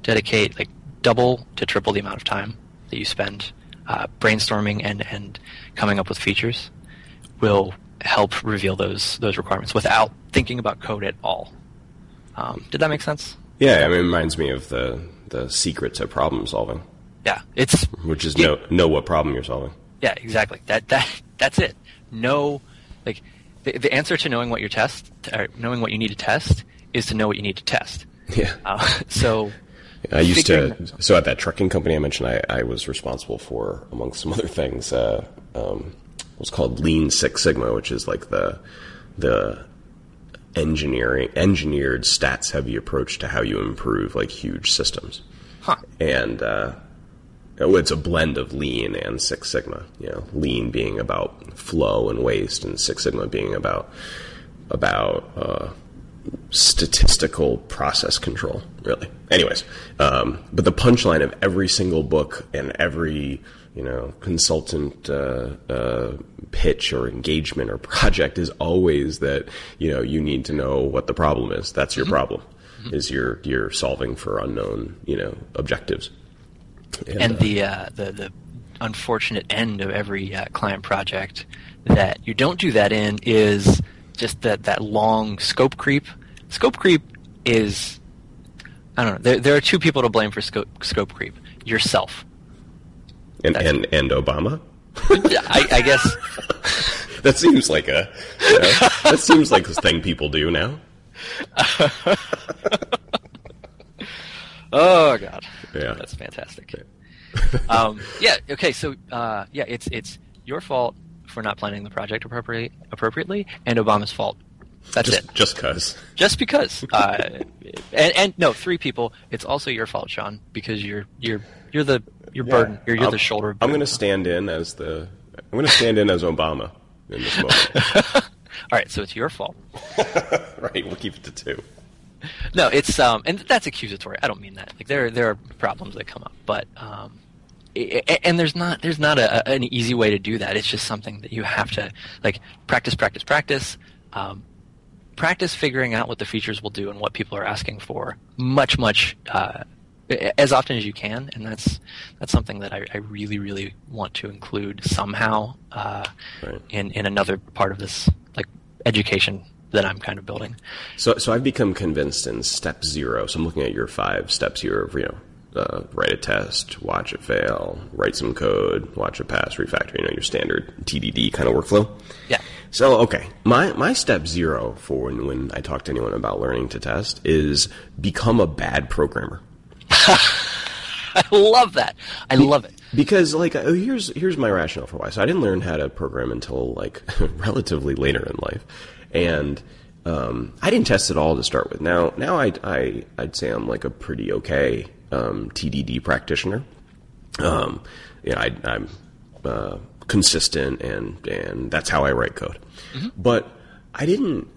S2: dedicate like double to triple the amount of time that you spend uh, brainstorming and and coming up with features will help reveal those those requirements without thinking about code at all. Um, did that make sense?
S1: Yeah, I mean, it reminds me of the the secret to problem solving.
S2: Yeah, it's
S1: which is know know what problem you're solving.
S2: Yeah, exactly. That that that's it. Know like the, the answer to knowing what your test or knowing what you need to test is to know what you need to test.
S1: Yeah.
S2: Uh, [LAUGHS] so
S1: I used to so at that trucking company I mentioned I, I was responsible for among some other things uh, um, what's called Lean Six Sigma, which is like the the engineering engineered stats heavy approach to how you improve like huge systems.
S2: Huh.
S1: And uh, Oh, it's a blend of lean and Six Sigma. You know, lean being about flow and waste, and Six Sigma being about about uh, statistical process control. Really. Anyways, um, but the punchline of every single book and every you know consultant uh, uh, pitch or engagement or [LAUGHS] project is always that you know you need to know what the problem is. That's your mm-hmm. problem. Mm-hmm. Is you're you're solving for unknown you know objectives.
S2: And, and the, uh, the the unfortunate end of every uh, client project that you don't do that in is just that that long scope creep. Scope creep is I don't know. There there are two people to blame for scope scope creep. Yourself.
S1: And and, and Obama.
S2: I, I guess. [LAUGHS]
S1: that seems like a you know, that seems like a thing people do now. [LAUGHS]
S2: Oh God, yeah, that's fantastic. [LAUGHS] um, yeah. Okay. So uh, yeah, it's it's your fault for not planning the project appropriately, appropriately, and Obama's fault. That's
S1: just,
S2: it.
S1: Just cause.
S2: Just because. [LAUGHS] Uh, and, and no, three people. It's also your fault, Sean, because you're you're you're the your yeah, burden. You're, you're the shoulder.
S1: I'm going to stand in as the. I'm going to stand in as Obama in this moment. [LAUGHS]
S2: All right, so it's your fault. [LAUGHS]
S1: right, we'll keep it to two
S2: no, it's um, and that's accusatory. I don't mean that. Like there, there are problems that come up, but um, and there's not there's not a, an easy way to do that. It's just something that you have to like practice, practice, practice. Um, practice figuring out what the features will do and what people are asking for much, much uh, as often as you can, and that's that's something that I, I really, really want to include somehow uh, right. in in another part of this like education that I'm kind of building.
S1: So, so I've become convinced in step zero. So I'm looking at your five steps here of, you know, uh, write a test, watch it fail, write some code, watch it pass, refactor, you know, your standard TDD kind of workflow.
S2: Yeah.
S1: So okay, my my step zero for when when I talk to anyone about learning to test is become a bad programmer. [LAUGHS]
S2: I love that. I love it
S1: because like oh, here's here's my rationale for why. So I didn't learn how to program until like [LAUGHS] relatively later in life, and um, I didn't test at all to start with. Now now I I I'd say I'm like a pretty okay um, TDD practitioner. Um, you know, I, am uh, consistent and and that's how I write code. Mm-hmm. But I didn't.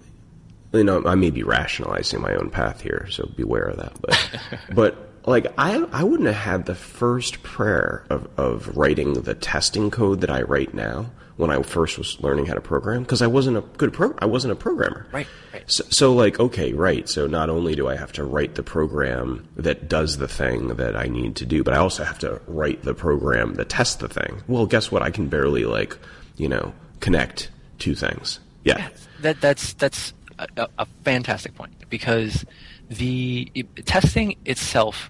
S1: You know, I may be rationalizing my own path here, so beware of that. But [LAUGHS] but like I I wouldn't have had the first prayer of of writing the testing code that I write now when I first was learning how to program because I wasn't a good pro I wasn't a programmer.
S2: Right. right.
S1: So, so, like okay, right. So not only do I have to write the program that does the thing that I need to do, but I also have to write the program that tests the thing. Well, guess what? I can barely like you know connect two things. Yeah. yeah
S2: that that's that's a, a fantastic point because the testing itself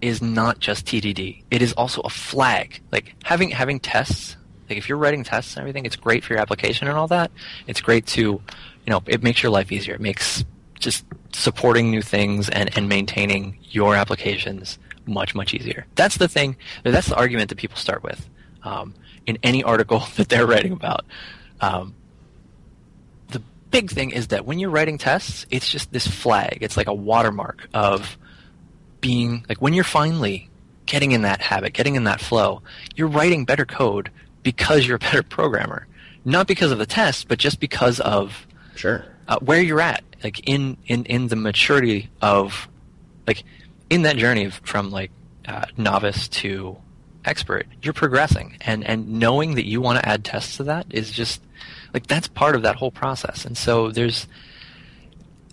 S2: is not just TDD. It is also a flag. Like having having tests like if you're writing tests and everything, it's great for your application and all that. It's great to, you know, it makes your life easier. It makes just supporting new things and, and maintaining your applications much, much easier. That's the thing, that's the argument that people start with um, in any article [LAUGHS] that they're writing about. Um, the big thing is that when you're writing tests, it's just this flag. It's like a watermark of being, like when you're finally getting in that habit, getting in that flow, you're writing better code because you're a better programmer, not because of the test, but just because of
S1: sure.
S2: uh, where you're at, like in in in the maturity of like in that journey of, from like uh, novice to expert, you're progressing, and and knowing that you want to add tests to that is just like that's part of that whole process, and so there's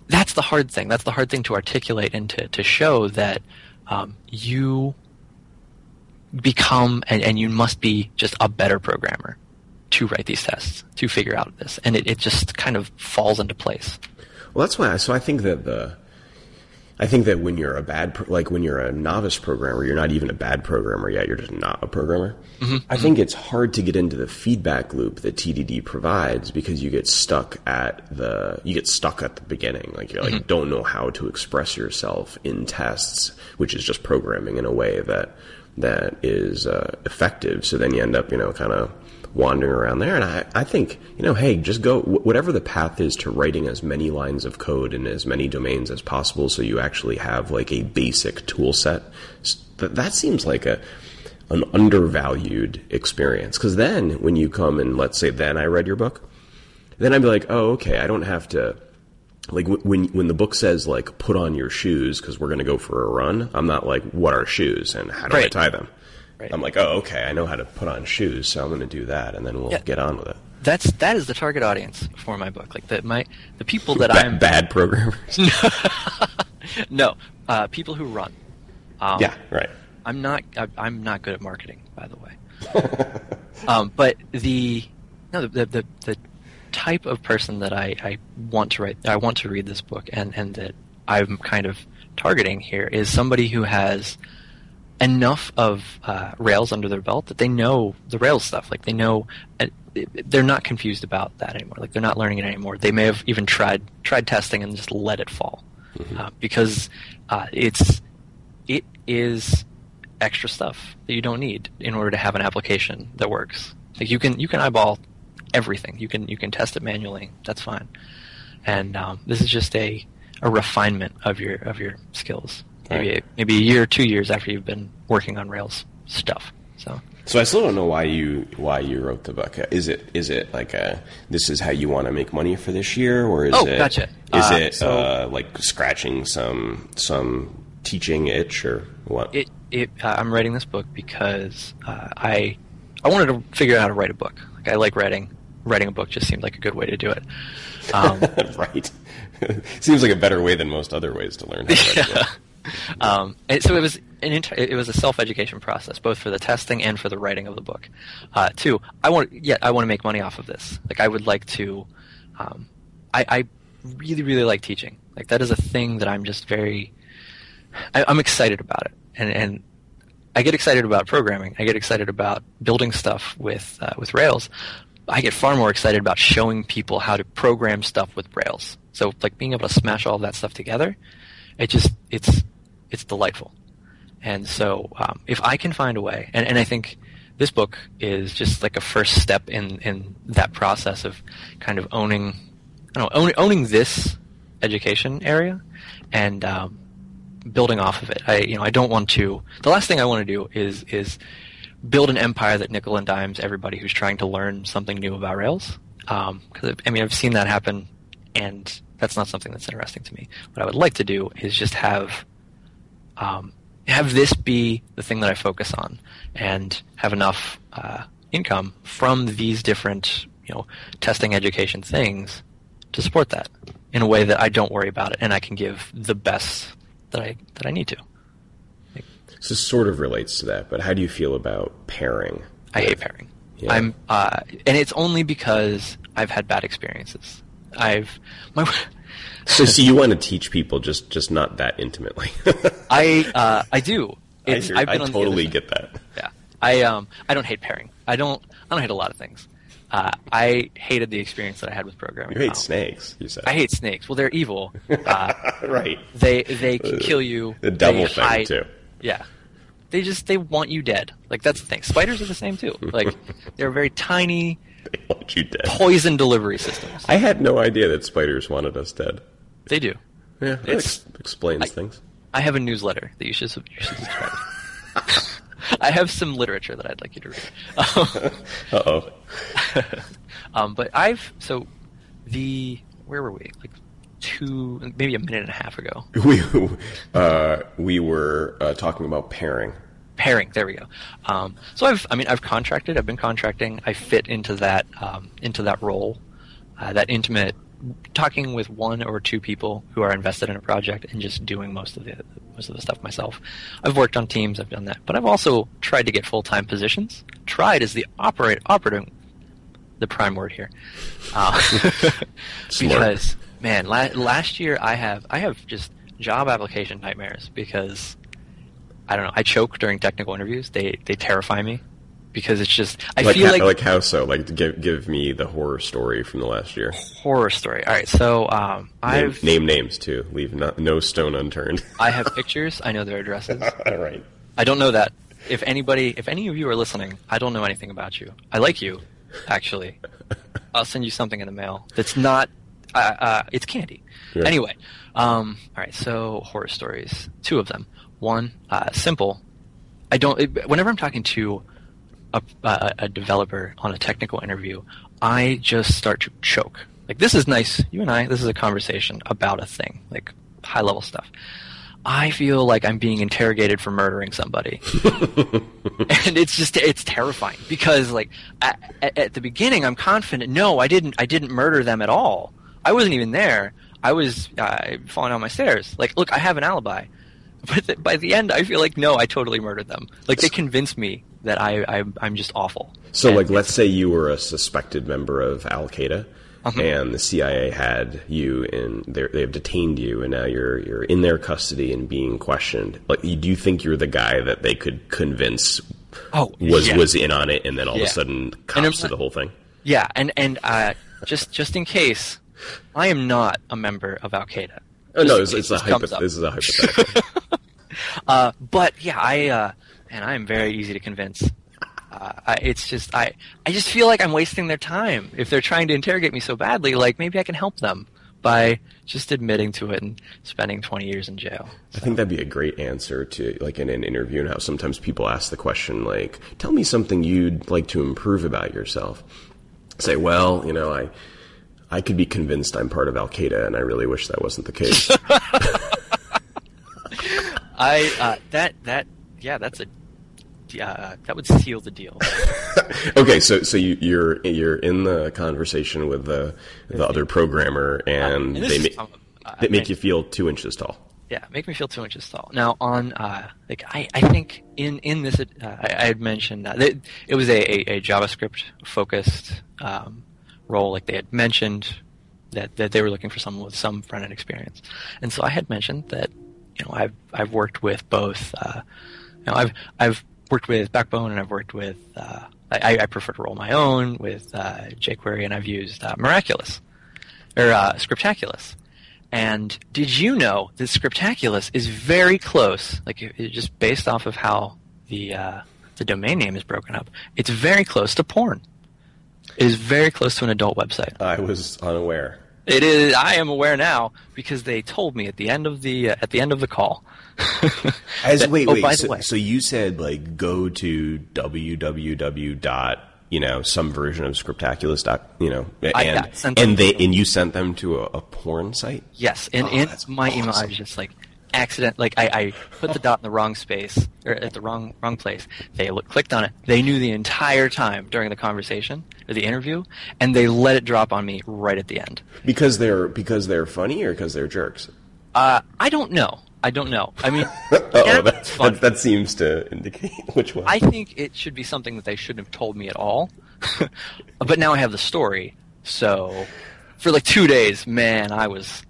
S2: that's the hard thing. That's the hard thing to articulate and to to show that um, you become and, and you must be just a better programmer to write these tests to figure out this. And it, it just kind of falls into place.
S1: Well that's why I, so i think that the i think that when you're a bad like when you're a novice programmer you're not even a bad programmer yet. You're just not a programmer. Mm-hmm. i think it's hard to get into the feedback loop that tdd provides because you get stuck at the you get stuck at the beginning. Like you like mm-hmm. don't know how to express yourself in tests which is just programming in a way that that is uh, effective. So then you end up, you know, kind of wandering around there. And I, I think, you know, hey, just go, whatever the path is to writing as many lines of code in as many domains as possible so you actually have like a basic tool set. That, that seems like a, an undervalued experience. Because then when you come and let's say then I read your book, then I'd be like, oh, okay, I don't have to like when when the book says like put on your shoes because we're going to go for a run i'm not like what are shoes and how do right. i tie them? Right. i'm like oh okay i know how to put on shoes so i'm going to do that and then we'll yeah. get on with it.
S2: That's that is the target audience for my book. Like that my the people that i'm
S1: bad programmers? [LAUGHS]
S2: No. Uh, people who run.
S1: Um, yeah right.
S2: I'm not I, am not good at marketing by the way. [LAUGHS] Um, but the no the, the, the type of person that I, I want to write, I want to read this book, and and that I'm kind of targeting here is somebody who has enough of uh, Rails under their belt that they know the Rails stuff. Like they know, uh, they're not confused about that anymore. Like they're not learning it anymore. They may have even tried tried testing and just let it fall mm-hmm. uh, because uh, it's it is extra stuff that you don't need in order to have an application that works. Like you can you can eyeball everything. You can you can test it manually. That's fine. And um, this is just a a refinement of your of your skills. Maybe right. maybe a year, or two years after you've been working on Rails stuff. So.
S1: So I still don't know why you why you wrote the book. Is it is it like a this is how you want to make money for this year, or is
S2: oh,
S1: it
S2: gotcha.
S1: is uh, it so uh, like scratching some some teaching itch or what?
S2: It, it uh, I'm writing this book because uh, I I wanted to figure out how to write a book. Like I like writing writing a book just seemed like a good way to do it. [LAUGHS]
S1: Um, right. [LAUGHS] Seems like a better way than most other ways to learn how to write [LAUGHS] yeah.
S2: Um, so it was an it was a self education process, both for the testing and for the writing of the book. Uh, two, I want yeah, I want to make money off of this. Like I would like to. Um, I, I really really like teaching. Like that is a thing that I'm just very. I, I'm excited about it, and and I get excited about programming. I get excited about building stuff with uh, with Rails, I get far more excited about showing people how to program stuff with Rails. So like being able to smash all that stuff together, it just it's it's delightful. And so um, if I can find a way, and, and I think this book is just like a first step in in that process of kind of owning, I don't know, owning, owning this education area and um, building off of it. I you know I don't want to. The last thing I want to do is is build an empire that nickel and dimes everybody who's trying to learn something new about Rails. Because um, I mean I've seen that happen, and that's not something that's interesting to me. What I would like to do is just have um, have this be the thing that I focus on, and have enough uh, income from these different you know testing education things to support that in a way that I don't worry about it, and I can give the best that I that I need to.
S1: This sort of relates to that, but how do you feel about pairing?
S2: I hate pairing. Yeah. I'm, uh, and it's only because I've had bad experiences. I've my. [LAUGHS]
S1: so, so you want to teach people just just not that intimately? [LAUGHS]
S2: I uh, I do.
S1: It's, I, I totally get that.
S2: Yeah, I um I don't hate pairing. I don't I don't hate a lot of things. Uh, I hated the experience that I had with programming.
S1: You hate snakes, you said.
S2: I hate snakes. Well, they're evil. [LAUGHS] Uh,
S1: right.
S2: They they can kill you.
S1: The devil thing
S2: hide.
S1: too.
S2: Yeah. They just they want you dead. Like that's the thing. Spiders are the same too. Like [LAUGHS] they're very tiny.
S1: They want you dead.
S2: Poison delivery systems.
S1: I had no idea that spiders wanted us dead.
S2: They do.
S1: Yeah, that ex- explains
S2: I,
S1: things.
S2: I have a newsletter that you should you should subscribe. [LAUGHS] I have some literature that I'd like you to read. [LAUGHS]
S1: uh oh.
S2: um, but I've so the where were we? Like two, maybe a minute and a half ago. [LAUGHS]
S1: We uh, we were uh, talking about pairing.
S2: Pairing. There we go. Um, so I've, I mean, I've contracted. I've been contracting. I fit into that um, into that role, uh, that intimate, talking with one or two people who are invested in a project and just doing most of the most of the stuff myself. I've worked on teams. I've done that, but I've also tried to get full time positions. Tried is the operate operating the prime word here, uh, [LAUGHS] because man, la- last year I have I have just job application nightmares because I don't know. I choke during technical interviews. They they terrify me because it's just I
S1: like
S2: feel
S1: how,
S2: like
S1: like how so? Like give give me the horror story from the last year.
S2: horror story. All right, so um, I've
S1: name names too. Leave no, no stone unturned. [LAUGHS]
S2: I have pictures. I know their addresses. [LAUGHS]
S1: All right.
S2: I don't know that. If anybody, if any of you are listening, I don't know anything about you. I like you, actually. [LAUGHS] I'll send you something in the mail that's not. Uh, uh, it's candy.
S1: Yeah.
S2: Anyway, um, all right. So horror stories. Two of them. One, uh, simple. I don't. It, whenever I'm talking to a, a, a developer on a technical interview, I just start to choke. Like this is nice. You and I. This is a conversation about a thing, like high level stuff. I feel like I'm being interrogated for murdering somebody, [LAUGHS] and it's just it's terrifying because like at, at the beginning I'm confident. No, I didn't. I didn't murder them at all. I wasn't even there. I was uh, falling down my stairs. Like, look, I have an alibi. [LAUGHS] But by the end, I feel like no, I totally murdered them. Like they convinced me that I, I I'm just awful.
S1: So,
S2: And
S1: like, let's say you were a suspected member of Al Qaeda,
S2: Uh-huh.
S1: and the CIA had you in. they're- They've detained you, and now you're you're in their custody and being questioned. Like, do you think you're the guy that they could convince
S2: oh
S1: was
S2: yeah.
S1: was in on it, and then all of a sudden cops to the whole thing?
S2: Yeah, and and uh, just just in case, I am not a member of Al Qaeda.
S1: Oh no, it's, it's a hypo- this is a [LAUGHS] hypothetical.
S2: Uh, but yeah, I uh, and I am very easy to convince. Uh, I, it's just I I just feel like I'm wasting their time if they're trying to interrogate me so badly. Like maybe I can help them by just admitting to it and spending 20 years in jail.
S1: I think that'd be a great answer to like in an interview and how sometimes people ask the question like, "Tell me something you'd like to improve about yourself." Say, "Well, you know, I I could be convinced I'm part of Al Qaeda, and I really wish that wasn't the case." [LAUGHS]
S2: I uh, that that yeah, that's a yeah, that would seal the deal. [LAUGHS]
S1: okay, so so you, you're you're in the conversation with the the other programmer, and,
S2: and
S1: they
S2: is-
S1: ma-
S2: uh,
S1: they make
S2: and-
S1: you feel two inches tall.
S2: Yeah, make me feel two inches tall. Now, on uh, like I, I think in in this uh, I, I had mentioned uh, that it was a, a, a JavaScript focused um, role. Like they had mentioned that that they were looking for someone with some front end experience, and so I had mentioned that you know I've I've worked with both. Uh, you know, I've I've worked with Backbone, and I've worked with. Uh, I, I, prefer to roll my own with uh, jQuery, and I've used uh, Miraculous or uh, Scriptaculous. And did you know that Scriptaculous is very close, like it, just based off of how the uh, the domain name is broken up? It's very close to porn. It is very close to an adult website.
S1: I was unaware.
S2: It is. I am aware now because they told me at the end of the uh, at the end of the call. [LAUGHS]
S1: As that, wait, oh, wait. So, way, so, you said like go to www dot you know some version of Scriptaculous dot you know and and they and you sent them to a, a porn site.
S2: Yes, and oh, in my awesome. email I was just like accident like I, I, put the dot in the wrong space or at the wrong wrong place. They look, clicked on it. They knew the entire time during the conversation or the interview, and they let it drop on me right at the end.
S1: Because they're because they're funny or because they're jerks.
S2: Uh, I don't know. I don't know. I mean, [LAUGHS]
S1: yeah, that, that, that, seems to indicate [LAUGHS] which one.
S2: I think it should be something that they shouldn't have told me at all. [LAUGHS] but now I have the story, so for like two days, man, I was,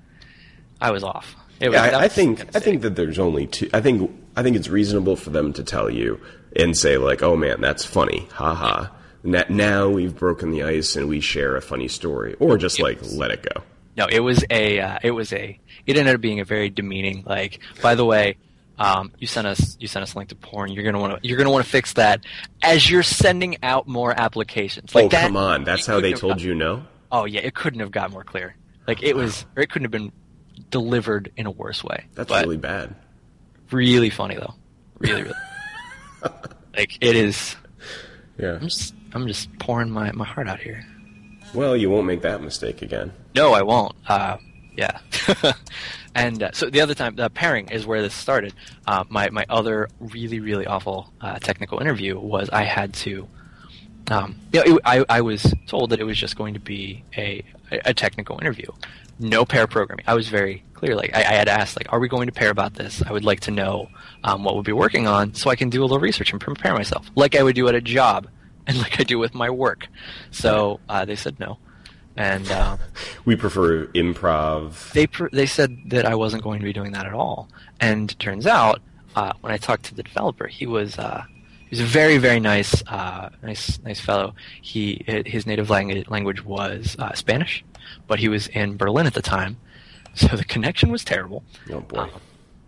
S2: I was off.
S1: Was, yeah, I, I think I think that there's only two. I think I think it's reasonable for them to tell you and say like, "Oh man, that's funny, haha." Ha. Now we've broken the ice and we share a funny story, or just like let it go.
S2: No, it was a uh, it was a it ended up being a very demeaning. Like, by the way, um, you sent us you sent us a link to porn. You're gonna want to you're gonna want to fix that as you're sending out more applications.
S1: Like oh that, come on, that's how they told got, you no.
S2: Oh yeah, it couldn't have got more clear. Like it was, or it couldn't have been delivered in a worse way.
S1: That's but really bad.
S2: Really funny though. Really, really. [LAUGHS] like it is.
S1: Yeah.
S2: I'm just, I'm just pouring my, my heart out here.
S1: Well, you won't make that mistake again.
S2: No, I won't. Uh, yeah. [LAUGHS] and uh, so the other time, the pairing is where this started. Uh, my my other really really awful uh, technical interview was I had to. Um, you know, it, I I was told that it was just going to be a a technical interview, no pair programming. I was very clear. Like I, I, had asked, like, are we going to pair about this? I would like to know um, what we'll be working on, so I can do a little research and prepare myself, like I would do at a job, and [LAUGHS] like I do with my work. So uh, they said no, and uh, [LAUGHS]
S1: we prefer improv.
S2: They pr- they said that I wasn't going to be doing that at all, and turns out uh, when I talked to the developer, he was. Uh, he was a very, very nice, uh, nice, nice fellow. He his native language language was uh, Spanish, but he was in Berlin at the time, [LAUGHS] so the connection was terrible.
S1: Oh boy! Uh,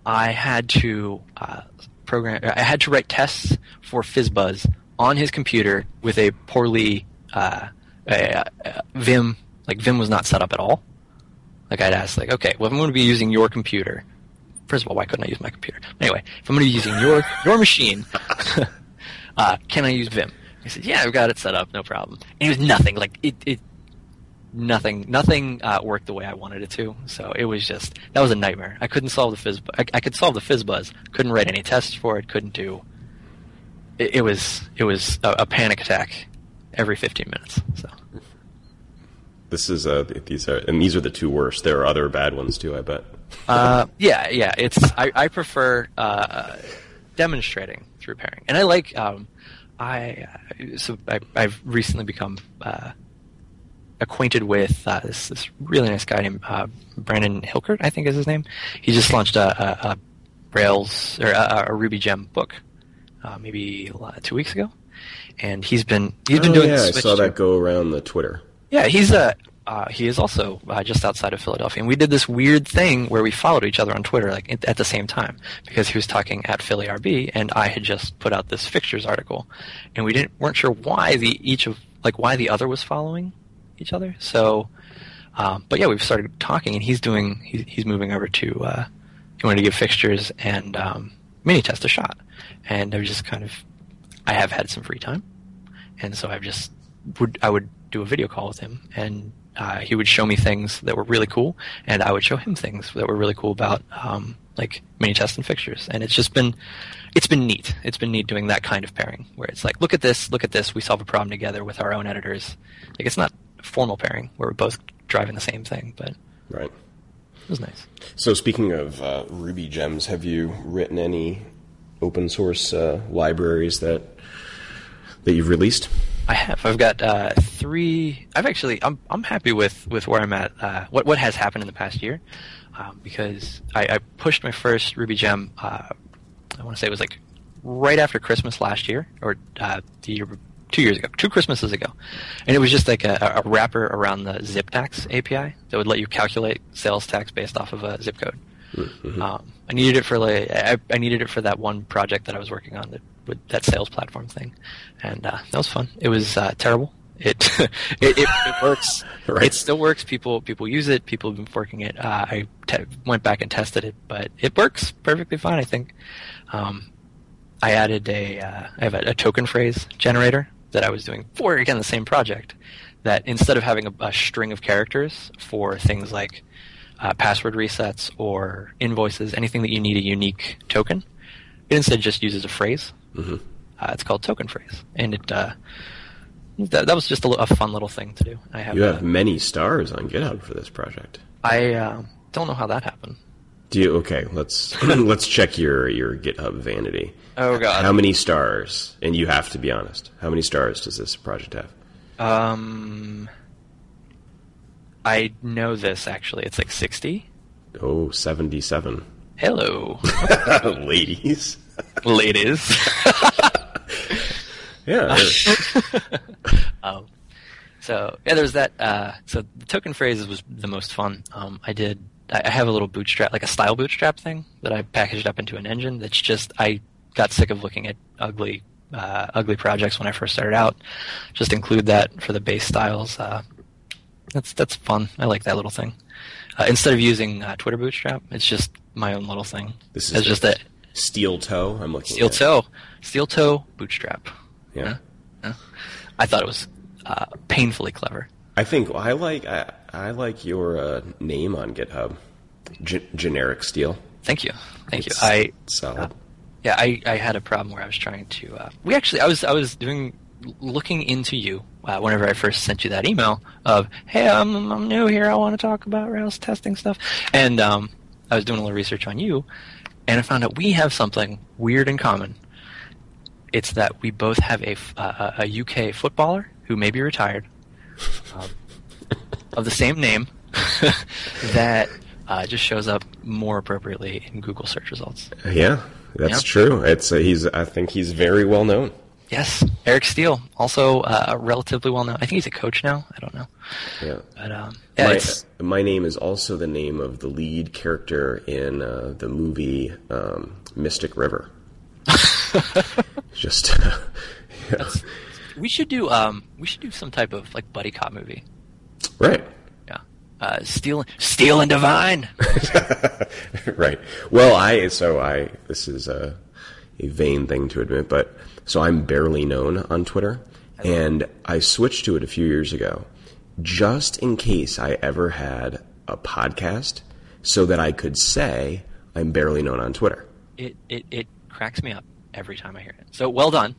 S2: I had to uh, program. I had to write tests for FizzBuzz on his computer with a poorly uh, a, a Vim. Like Vim was not set up at all. Like I'd ask, like, okay, well, if I'm going to be using your computer, first of all, why couldn't I use my computer? Anyway, if I'm going to be using your your machine, [LAUGHS] uh, can I use Vim? He said, yeah, I've got it set up, no problem. And it was nothing. Like it, it nothing nothing uh, worked the way I wanted it to. So it was just that was a nightmare. I couldn't solve the fizz. I, I could solve the FizzBuzz. Couldn't write any tests for it. Couldn't do. It, it was it was a, a, panic attack every 15 minutes. So.
S1: This is uh these are and these are the two worst. There are other bad ones too. I bet.
S2: uh, yeah, yeah. It's I, I prefer uh, demonstrating through pairing, and I like um, I so I, have recently become uh, acquainted with uh, this this really nice guy named uh, Brandon Hilkert, I think is his name. He just launched a, a, a Rails or a, a, Ruby Gem book, uh, maybe two weeks ago, and he's been he's been
S1: oh,
S2: doing.
S1: Yeah, I saw that go around the Twitter.
S2: Yeah, he's a. Uh, he is also uh, just outside of Philadelphia, and we did this weird thing where we followed each other on Twitter, like at the same time, because he was talking at Philly RB, and I had just put out this fixtures article, and we didn't weren't sure why the each of like why the other was following each other. So, um, but yeah, we've started talking, and he's doing he's, he's moving over to uh, he wanted to give fixtures and um, Minitest a shot, and I was just kind of I have had some free time, and so I've just would I would do a video call with him, and uh, he would show me things that were really cool, and I would show him things that were really cool about um, like Minitest and fixtures, and it's just been it's been neat. It's been neat doing that kind of pairing where it's like, look at this, look at this. We solve a problem together with our own editors. Like it's not formal pairing where we're both driving the same thing, but
S1: right.
S2: It was nice.
S1: So speaking of uh, Ruby gems, have you written any open source uh, libraries that that you've released?
S2: I have. I've got uh, three. I've actually. I'm. I'm happy with with where I'm at. Uh, what what has happened in the past year, um, because I, I, pushed my first Ruby gem. Uh, I want to say it was like right after Christmas last year, or uh, the year two years ago, two Christmases ago, and it was just like a, a wrapper around the zip tax API that would let you calculate sales tax based off of a zip code. Mm-hmm. Um, I needed it for like I, I, needed it for that one project that I was working on that with that sales platform thing, and uh, that was fun. It was uh, terrible. It, [LAUGHS] it, it, it works. [LAUGHS] right. It still works. People people use it. People have been working it. Uh, I te- went back and tested it, but it works perfectly fine. I think. Um, I added a uh, I have a, a token phrase generator that I was doing for again the same project. That instead of having a, a string of characters for things like uh, password resets or invoices, anything that you need a unique token, it instead just uses a phrase. Mm-hmm. Uh, it's called token phrase, and it uh, that, that was just a, a, fun little thing to do.
S1: I have you have many stars on GitHub for this project.
S2: I uh, don't know how that happened.
S1: Do you? Okay, let's [LAUGHS] let's check your your GitHub vanity.
S2: Oh god.
S1: How many stars? And you have to be honest. How many stars does this project have?
S2: Um I know this actually. It's like 60.
S1: Oh, 77.
S2: Hello. [LAUGHS]
S1: Ladies.
S2: Ladies. [LAUGHS]
S1: yeah. [LAUGHS]
S2: um, so yeah, there's that. Uh, so the token phrases was the most fun. Um, I did. I have a little bootstrap, like a style bootstrap thing that I packaged up into an engine. That's just I got sick of looking at ugly, uh, ugly projects when I first started out. Just include that for the base styles. Uh, that's that's fun. I like that little thing. Uh, instead of using uh, Twitter Bootstrap, it's just my own little thing.
S1: This is it's just that steel toe. I'm looking
S2: steel toe, steel toe Bootstrap.
S1: Yeah. yeah.
S2: yeah. I thought it was uh, painfully clever.
S1: I think I like I, I like your uh, name on GitHub, G- generic steel.
S2: Thank you, thank it's you. I
S1: solid.
S2: Yeah, I, I had a problem where I was trying to. Uh, we actually, I was I was doing looking into you uh, whenever I first sent you that email of, hey, I'm I'm new here. I want to talk about Rails testing stuff, and um, I was doing a little research on you, and I found out we have something weird in common. It's that we both have a uh, a UK footballer who may be retired, um, of the same name, [LAUGHS] that uh, just shows up more appropriately in Google search results.
S1: Yeah. That's true. It's uh, he's. I think he's very well known.
S2: Yes, Eric Steele, also uh, relatively well known. I think he's a coach now. I don't know.
S1: Yeah.
S2: But um, yeah,
S1: my, my, name is also the name of the lead character in uh, the movie um, Mystic River. [LAUGHS] Just. [LAUGHS]
S2: yeah. We should do. Um, we should do some type of like buddy cop movie.
S1: Right
S2: uh, Steel, Steele and Devine. [LAUGHS]
S1: right. Well, I so I this is a a vain thing to admit, but so I'm barely known on Twitter, and I switched to it a few years ago, just in case I ever had a podcast, so that I could say I'm barely known on Twitter.
S2: It it, it cracks me up every time I hear it. So well done.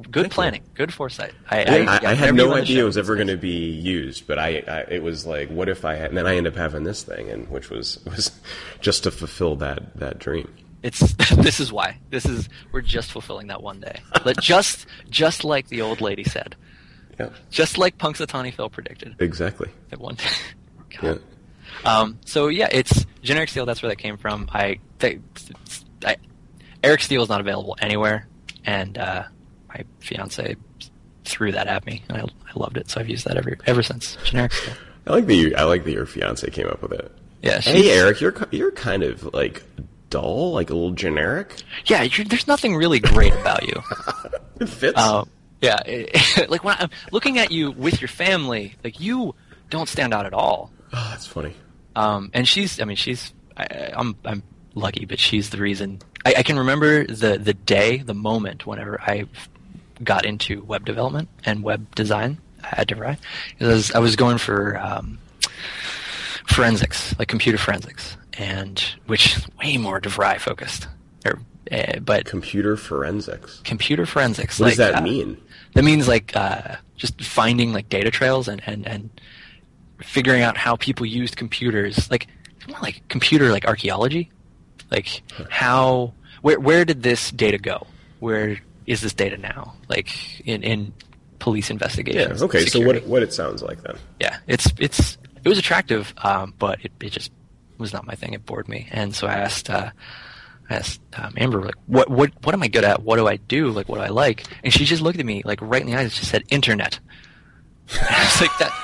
S2: Good Thank planning, you. good foresight.
S1: I, I, I, I had no idea it was ever going to be used, but I, it was like, what if I had? And then I ended up having this thing, and which was [LAUGHS] was just to fulfill that that dream.
S2: It's [LAUGHS] this is why this is we're just fulfilling that one day. but [LAUGHS] just just like the old lady said.
S1: Yeah.
S2: Just like Punxsutawney Phil predicted.
S1: Exactly.
S2: That one [LAUGHS] day. yeah. Um, so yeah, it's generic steel. That's where that came from. I, they, I Eric Steele is not available anywhere, and uh, my fiance threw that at me, and I, I loved it. So I've used that ever ever since. Generic stuff.
S1: I like that you. I like that your fiance came up with it.
S2: Yeah.
S1: Hey, Eric, you're you're kind of like dull, like a little generic.
S2: Yeah, there's nothing really great about you. [LAUGHS]
S1: it fits. Uh,
S2: yeah, it, [LAUGHS] like when I'm looking at you with your family, like you don't stand out at all.
S1: Oh, [SIGHS] that's funny.
S2: Um, and she's, I mean, she's, I, I'm, I'm lucky, but she's the reason. I, I, can remember the the day, the moment, whenever I got into web development and web design at DeVry. Because I was going for um, forensics, like computer forensics, and which is way more DeVry focused. Or, uh, but
S1: computer forensics.
S2: Computer forensics.
S1: What
S2: like,
S1: does that
S2: uh,
S1: mean?
S2: That means like uh, just finding like data trails and, and, and figuring out how people used computers. Like more like computer like archaeology. Like how where where did this data go? Where is this data now? Like in, in police investigations.
S1: Yeah. Okay. So what what it sounds like then?
S2: Yeah. It's it's it was attractive, um, but it, it just was not my thing. It bored me, and so I asked uh, I asked um, Amber like, what what what am I good at? What do I do? Like, what do I like? And she just looked at me like right in the eyes. and She said, "Internet." [LAUGHS] it's like that. [LAUGHS]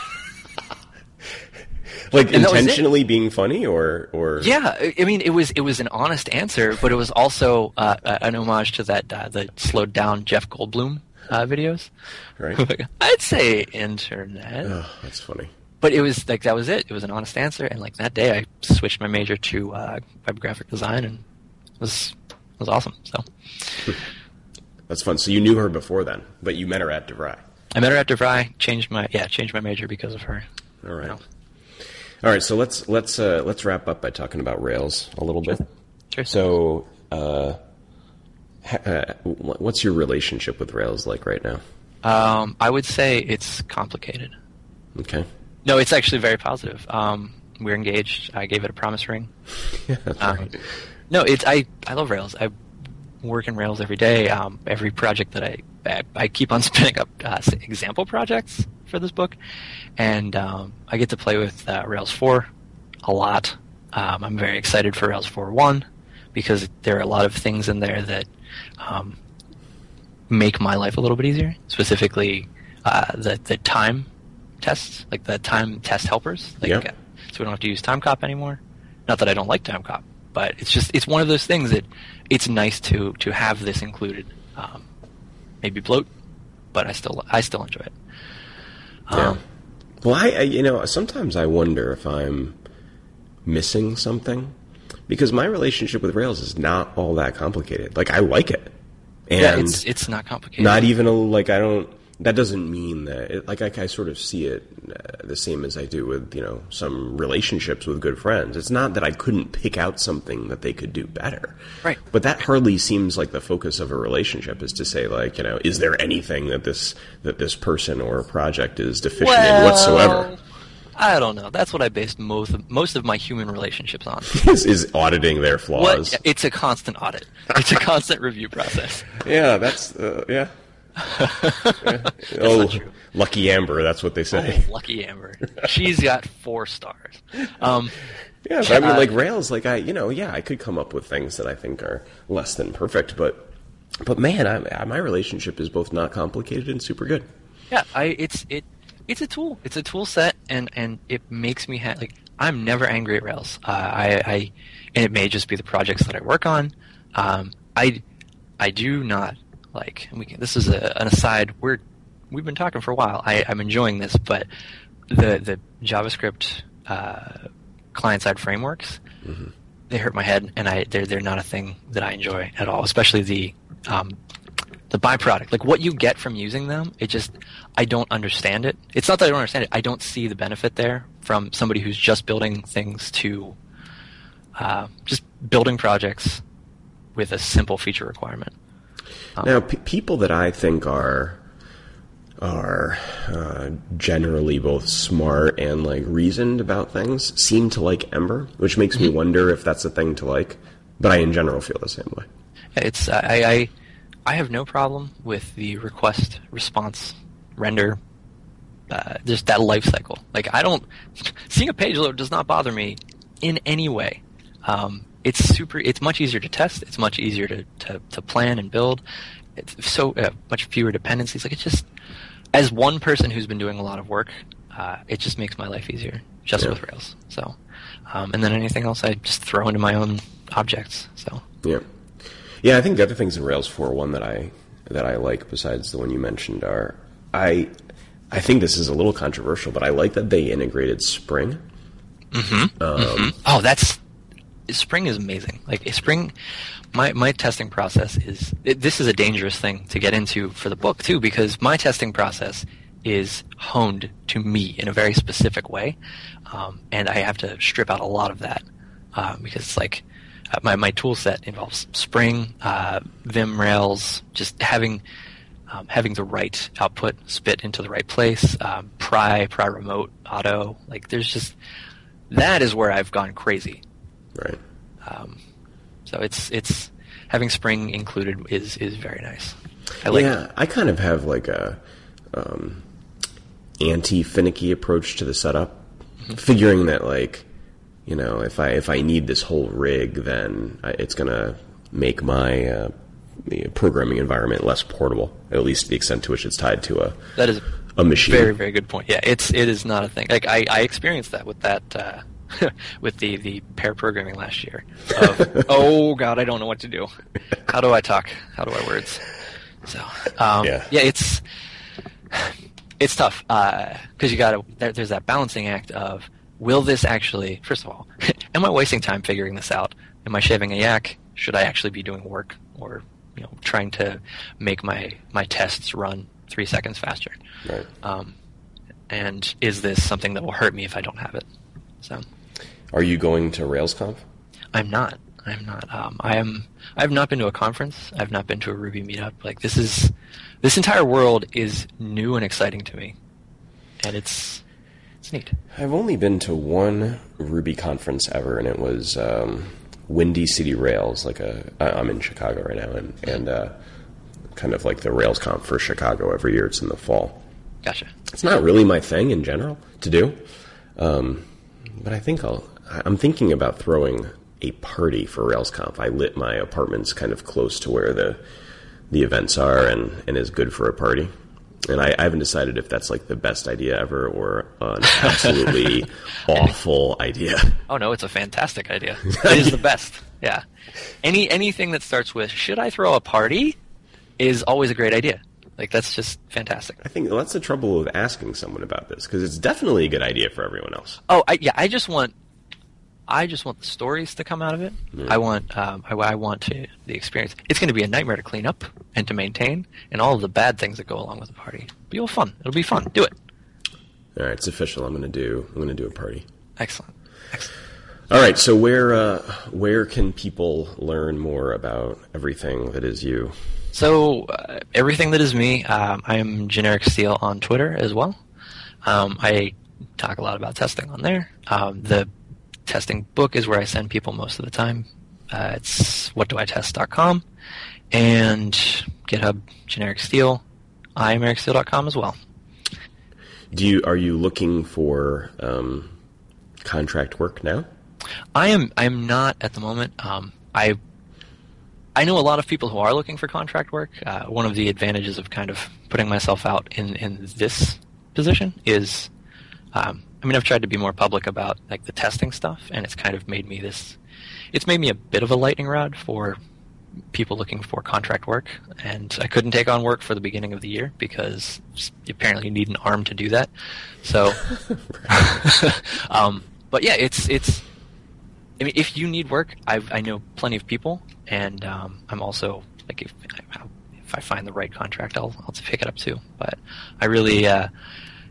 S1: Like intentionally being funny, or or
S2: yeah, I mean it was it was an honest answer, but it was also uh, an homage to that uh, the slowed down Jeff Goldblum uh, videos.
S1: Right. [LAUGHS]
S2: I'd say internet.
S1: Oh, that's funny.
S2: But it was like that was it. It was an honest answer, and like that day, I switched my major to uh, web graphic design, and it was it was awesome. So
S1: that's fun. So you knew her before then, but you met her at DeVry.
S2: I met her at DeVry. Changed my yeah, changed my major because of her.
S1: All right. You know. All right. So let's let's uh, let's wrap up by talking about Rails a little
S2: sure.
S1: bit.
S2: Sure.
S1: So. Uh, uh, what's your relationship with Rails like right now?
S2: Um, I would say it's complicated.
S1: Okay.
S2: No, it's actually very positive. Um, we're engaged. I gave it a promise ring. [LAUGHS]
S1: yeah, that's um, right.
S2: No, it's I. I love Rails. I work in Rails every day. Um, every project that I, I, I keep on [LAUGHS] spinning up uh, example projects for this book, and um, I get to play with uh, Rails 4 a lot. Um, I'm very excited for Rails 4.1 because there are a lot of things in there that um, make my life a little bit easier. Specifically, uh, the the time tests, like the time test helpers. Like,
S1: yep.
S2: so we don't have to use Timecop anymore. Not that I don't like Timecop, but it's just it's one of those things that it's nice to to have this included. Um, maybe bloat, but I still I still enjoy it.
S1: Yeah. Um, well, I, I you know sometimes I wonder if I'm missing something because my relationship with Rails is not all that complicated. Like I like it,
S2: and yeah, it's it's not complicated.
S1: Not even a, like I don't. That doesn't mean that. It, like I, I, sort of see it uh, the same as I do with you know some relationships with good friends. It's not that I couldn't pick out something that they could do better,
S2: right?
S1: But that hardly seems like the focus of a relationship is to say like you know is there anything that this that this person or project is deficient
S2: well,
S1: in whatsoever.
S2: I don't know. That's what I based most of, most of my human relationships on. [LAUGHS]
S1: is, is auditing their flaws.
S2: What? It's a constant audit. It's a constant review process. [LAUGHS]
S1: Yeah, that's uh, yeah. [LAUGHS] Oh, lucky Amber. That's what they say.
S2: Oh, lucky Amber. She's got four stars. Um, [LAUGHS]
S1: yeah, but I mean, like Rails, like I, you know, yeah, I could come up with things that I think are less than perfect, but, but man, I, my relationship is both not complicated and super good.
S2: Yeah, I, it's it it's a tool. It's a tool set, and and it makes me ha- like I'm never angry at Rails. Uh, I, I and it may just be the projects that I work on. Um, I I do not like. We can, this is a, an aside. We're we've been talking for a while. I, I'm enjoying this, but the the JavaScript uh, client side frameworks
S1: mm-hmm.
S2: they hurt my head, and I they're they're not a thing that I enjoy at all. Especially the um, the byproduct, like what you get from using them, it just I don't understand it. It's not that I don't understand it. I don't see the benefit there from somebody who's just building things to uh, just building projects with a simple feature requirement.
S1: Now, p- people that I think are are uh, generally both smart and like reasoned about things seem to like Ember, which makes mm-hmm. me wonder if that's a thing to like. But I, in general, feel the same way.
S2: It's I, I I have no problem with the request response render uh, just that life cycle. Like I don't seeing a page load does not bother me in any way. Um, it's super. It's much easier to test. It's much easier to, to, to plan and build. It's so uh, much fewer dependencies. Like it's just as one person who's been doing a lot of work, uh, it just makes my life easier just yeah. with Rails. So, um, and then anything else I just throw into my own objects. So
S1: yeah. Yeah, I think the other things in Rails 4.1 that I that I like besides the one you mentioned are I I think this is a little controversial, but I like that they integrated Spring.
S2: Mm-hmm. Um, mm-hmm. Oh, that's Spring is amazing. Like Spring, my my testing process is it, this is a dangerous thing to get into for the book too because my testing process is honed to me in a very specific way, um, and I have to strip out a lot of that uh, because it's like uh, my my tool set involves Spring, uh, Vim Rails, just having um, having the right output spit into the right place, um, pry, pry remote, auto. Like there's just that is where I've gone crazy.
S1: Right.
S2: Um, so it's it's having Spring included is is very nice. I like
S1: yeah, I kind of have like a um, anti finicky approach to the setup, mm-hmm. figuring that like you know, if I if I need this whole rig, then I, it's gonna make my uh, programming environment less portable, at least to the extent to which it's tied to a
S2: that is
S1: a machine.
S2: Very very good point. Yeah, it's it is not a thing. Like I, I experienced that with that. Uh, [LAUGHS] with the, the pair programming last year. Of, [LAUGHS] oh God, I don't know what to do. How do I talk? How do I words? So um, yeah. yeah, it's it's tough because uh, you got to. There, there's that balancing act of will this actually? First of all, [LAUGHS] am I wasting time figuring this out? Am I shaving a yak? Should I actually be doing work or you know trying to make my my tests run three seconds faster?
S1: Right.
S2: Um, and is this something that will hurt me if I don't have it? So.
S1: Are you going to RailsConf?
S2: I'm not. I'm not. Um, I am. I have not been to a conference. I've not been to a Ruby meetup. Like this is, this entire world is new and exciting to me, and it's it's neat.
S1: I've only been to one Ruby conference ever, and it was um, Windy City Rails. Like a, I'm in Chicago right now, and and uh, kind of like the RailsConf for Chicago every year. It's in the fall.
S2: Gotcha.
S1: It's not really my thing in general to do, um, but I think I'll I'm thinking about throwing a party for RailsConf. I lit my apartments kind of close to where the the events are and, and is good for a party. And I, I haven't decided if that's like the best idea ever or an absolutely [LAUGHS] awful idea.
S2: Oh no, it's a fantastic idea. [LAUGHS] It is the best. Yeah. Any anything that starts with should I throw a party is always a great idea. Like that's just fantastic.
S1: I think that's the trouble with asking someone about this because it's definitely a good idea for everyone else.
S2: Oh, I, yeah. I just want I just want the stories to come out of it. Yeah. I want um, I, I, want to the experience. It's going to be a nightmare to clean up and to maintain, and all of the bad things that go along with the party. Be all fun. It'll be fun. Do it.
S1: All right, it's official. I'm going to do. I'm going to do a party.
S2: Excellent. Excellent.
S1: All right. So where uh, where can people learn more about everything that is you?
S2: So uh, everything that is me. Um, I am generic steel on Twitter as well. Um, I talk a lot about testing on there. Um, the testing book is where I send people most of the time. Uh, it's whatdoitest.com and GitHub generic steel, iamericsteele.com as well.
S1: Do you are you looking for um, contract work now?
S2: I am. I am not at the moment. Um, I I know a lot of people who are looking for contract work. Uh, one of the advantages of kind of putting myself out in in this position is um, I mean, I've tried to be more public about like the testing stuff, and it's kind of made me this. It's made me a bit of a lightning rod for people looking for contract work, and I couldn't take on work for the beginning of the year because apparently you need an arm to do that. So, [LAUGHS] [LAUGHS] um, but yeah, it's it's. I mean, if you need work, i I know plenty of people, and um, I'm also like if if I find the right contract, I'll I'll pick it up too. But I really. Uh,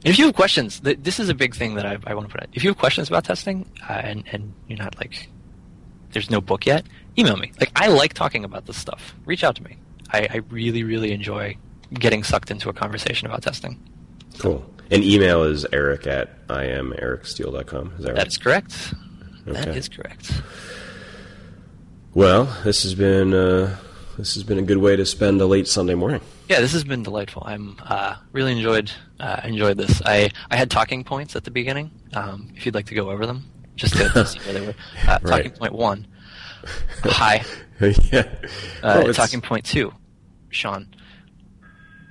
S2: if you have questions, th- this is a big thing that I, I want to put out. If you have questions about testing uh, and, and you're not like, there's no book yet, email me. Like, I like talking about this stuff. Reach out to me. I, I really, really enjoy getting sucked into a conversation about testing.
S1: Cool. And email is eric at iamericsteele.com. Is that right?
S2: That is correct. Okay. That is correct.
S1: Well, this has been uh, this has been a good way to spend a late Sunday morning.
S2: Yeah, this has been delightful. I'm uh, really enjoyed uh, enjoyed this. I, I had talking points at the beginning. Um, if you'd like to go over them, just to, to see where they were. [LAUGHS] Uh, right. Talking point one. Hi. [LAUGHS]
S1: yeah.
S2: Uh, oh, talking point two. Sean.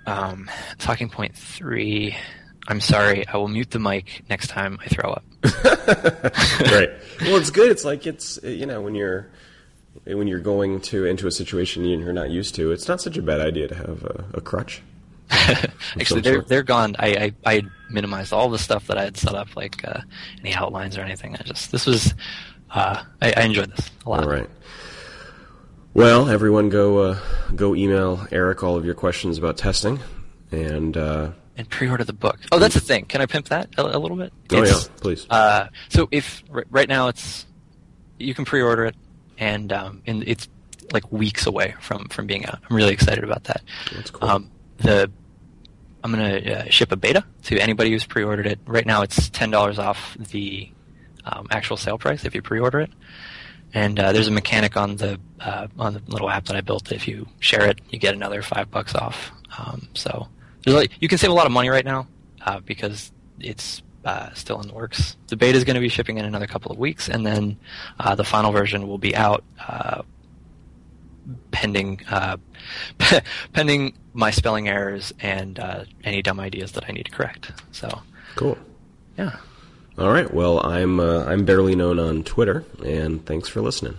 S2: Um, talking point three. I'm sorry. I will mute the mic next time I throw up. [LAUGHS]
S1: right. Well, it's good. It's like it's you know when you're when you're going to into a situation you're not used to, it's not such a bad idea to have a, a crutch. [LAUGHS]
S2: Actually, they're they're gone. I, I, I minimized all the stuff that I had set up, like uh, any outlines or anything. I just this was uh, I, I, enjoyed this a lot.
S1: All right. Well, everyone, go uh, go email Eric all of your questions about testing, and uh,
S2: and pre-order the book. Oh, that's the thing. Can I pimp that a, a little bit?
S1: Oh it's, yeah, please.
S2: Uh, so if right now it's you can pre-order it and um, and it's like weeks away from from being out. I'm really excited about that.
S1: That's cool. Um,
S2: the I'm gonna uh, ship a beta to anybody who's pre-ordered it. Right now, it's ten dollars off the um, actual sale price if you pre-order it. And uh, there's a mechanic on the uh, on the little app that I built. If you share it, you get another five bucks off. Um, so like, you can save a lot of money right now uh, because it's uh, still in the works. The beta is going to be shipping in another couple of weeks, and then uh, the final version will be out uh, pending uh, [LAUGHS] pending my spelling errors and uh, any dumb ideas that I need to correct. So
S1: cool.
S2: Yeah.
S1: All right. Well, I'm uh, I'm barely known on Twitter, and thanks for listening.